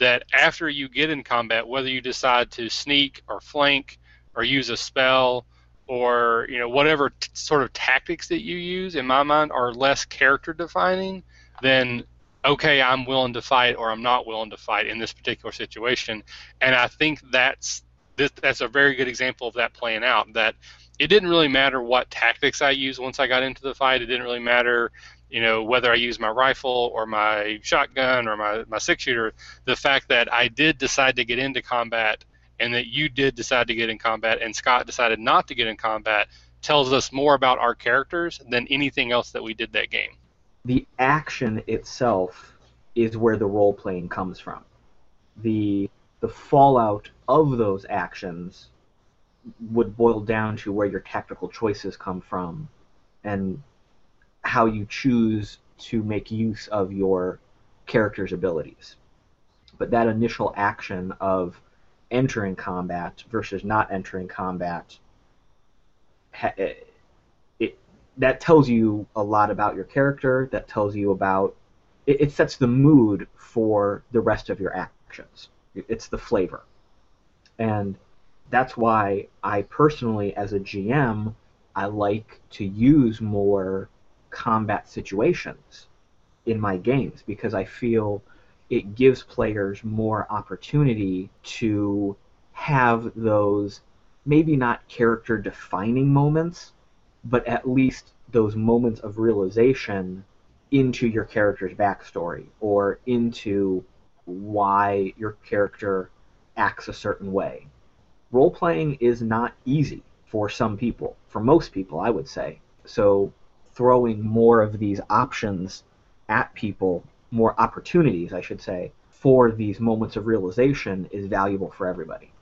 That after you get in combat, whether you decide to sneak or flank or use a spell or you know whatever t- sort of tactics that you use, in my mind, are less character defining than okay, I'm willing to fight or I'm not willing to fight in this particular situation. And I think that's this, that's a very good example of that playing out. That it didn't really matter what tactics I used once I got into the fight. It didn't really matter, you know, whether I used my rifle or my shotgun or my, my six shooter. The fact that I did decide to get into combat and that you did decide to get in combat and Scott decided not to get in combat tells us more about our characters than anything else that we did that game. The action itself is where the role playing comes from. The the fallout of those actions would boil down to where your tactical choices come from and how you choose to make use of your character's abilities. But that initial action of entering combat versus not entering combat, it, eh, it, that tells you a lot about your character. That tells you about it, it sets the mood for the rest of your actions. It's the flavor, and that's why I personally, as a GM, I like to use more combat situations in my games because I feel it gives players more opportunity to have those maybe not character defining moments, but at least those moments of realization into your character's backstory or into why your character acts a certain way role playing is not easy for some people, for most people, I would say. So throwing more of these options at people, more opportunities, I should say, for these moments of realization is valuable for everybody.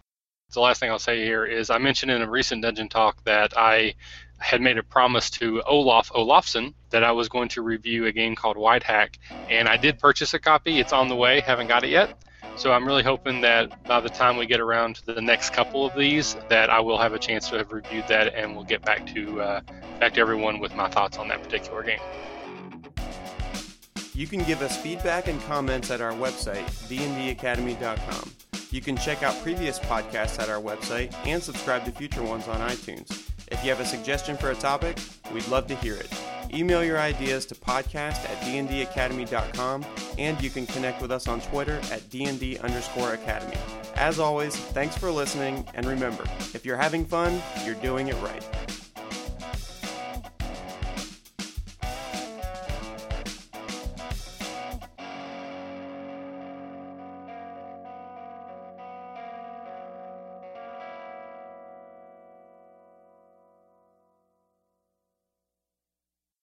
The last thing I'll say here is I mentioned in a recent dungeon talk that I had made a promise to Olaf Olafsson that I was going to review a game called Whitehack, and I did purchase a copy. It's on the way, haven't got it yet. So I'm really hoping that by the time we get around to the next couple of these, that I will have a chance to have reviewed that, and we'll get back to uh, back to everyone with my thoughts on that particular game. You can give us feedback and comments at our website, dndacademy.com. You can check out previous podcasts at our website and subscribe to future ones on iTunes. If you have a suggestion for a topic, we'd love to hear it. Email your ideas to podcast at dndacademy.com and you can connect with us on Twitter at dnd underscore academy. As always, thanks for listening and remember, if you're having fun, you're doing it right.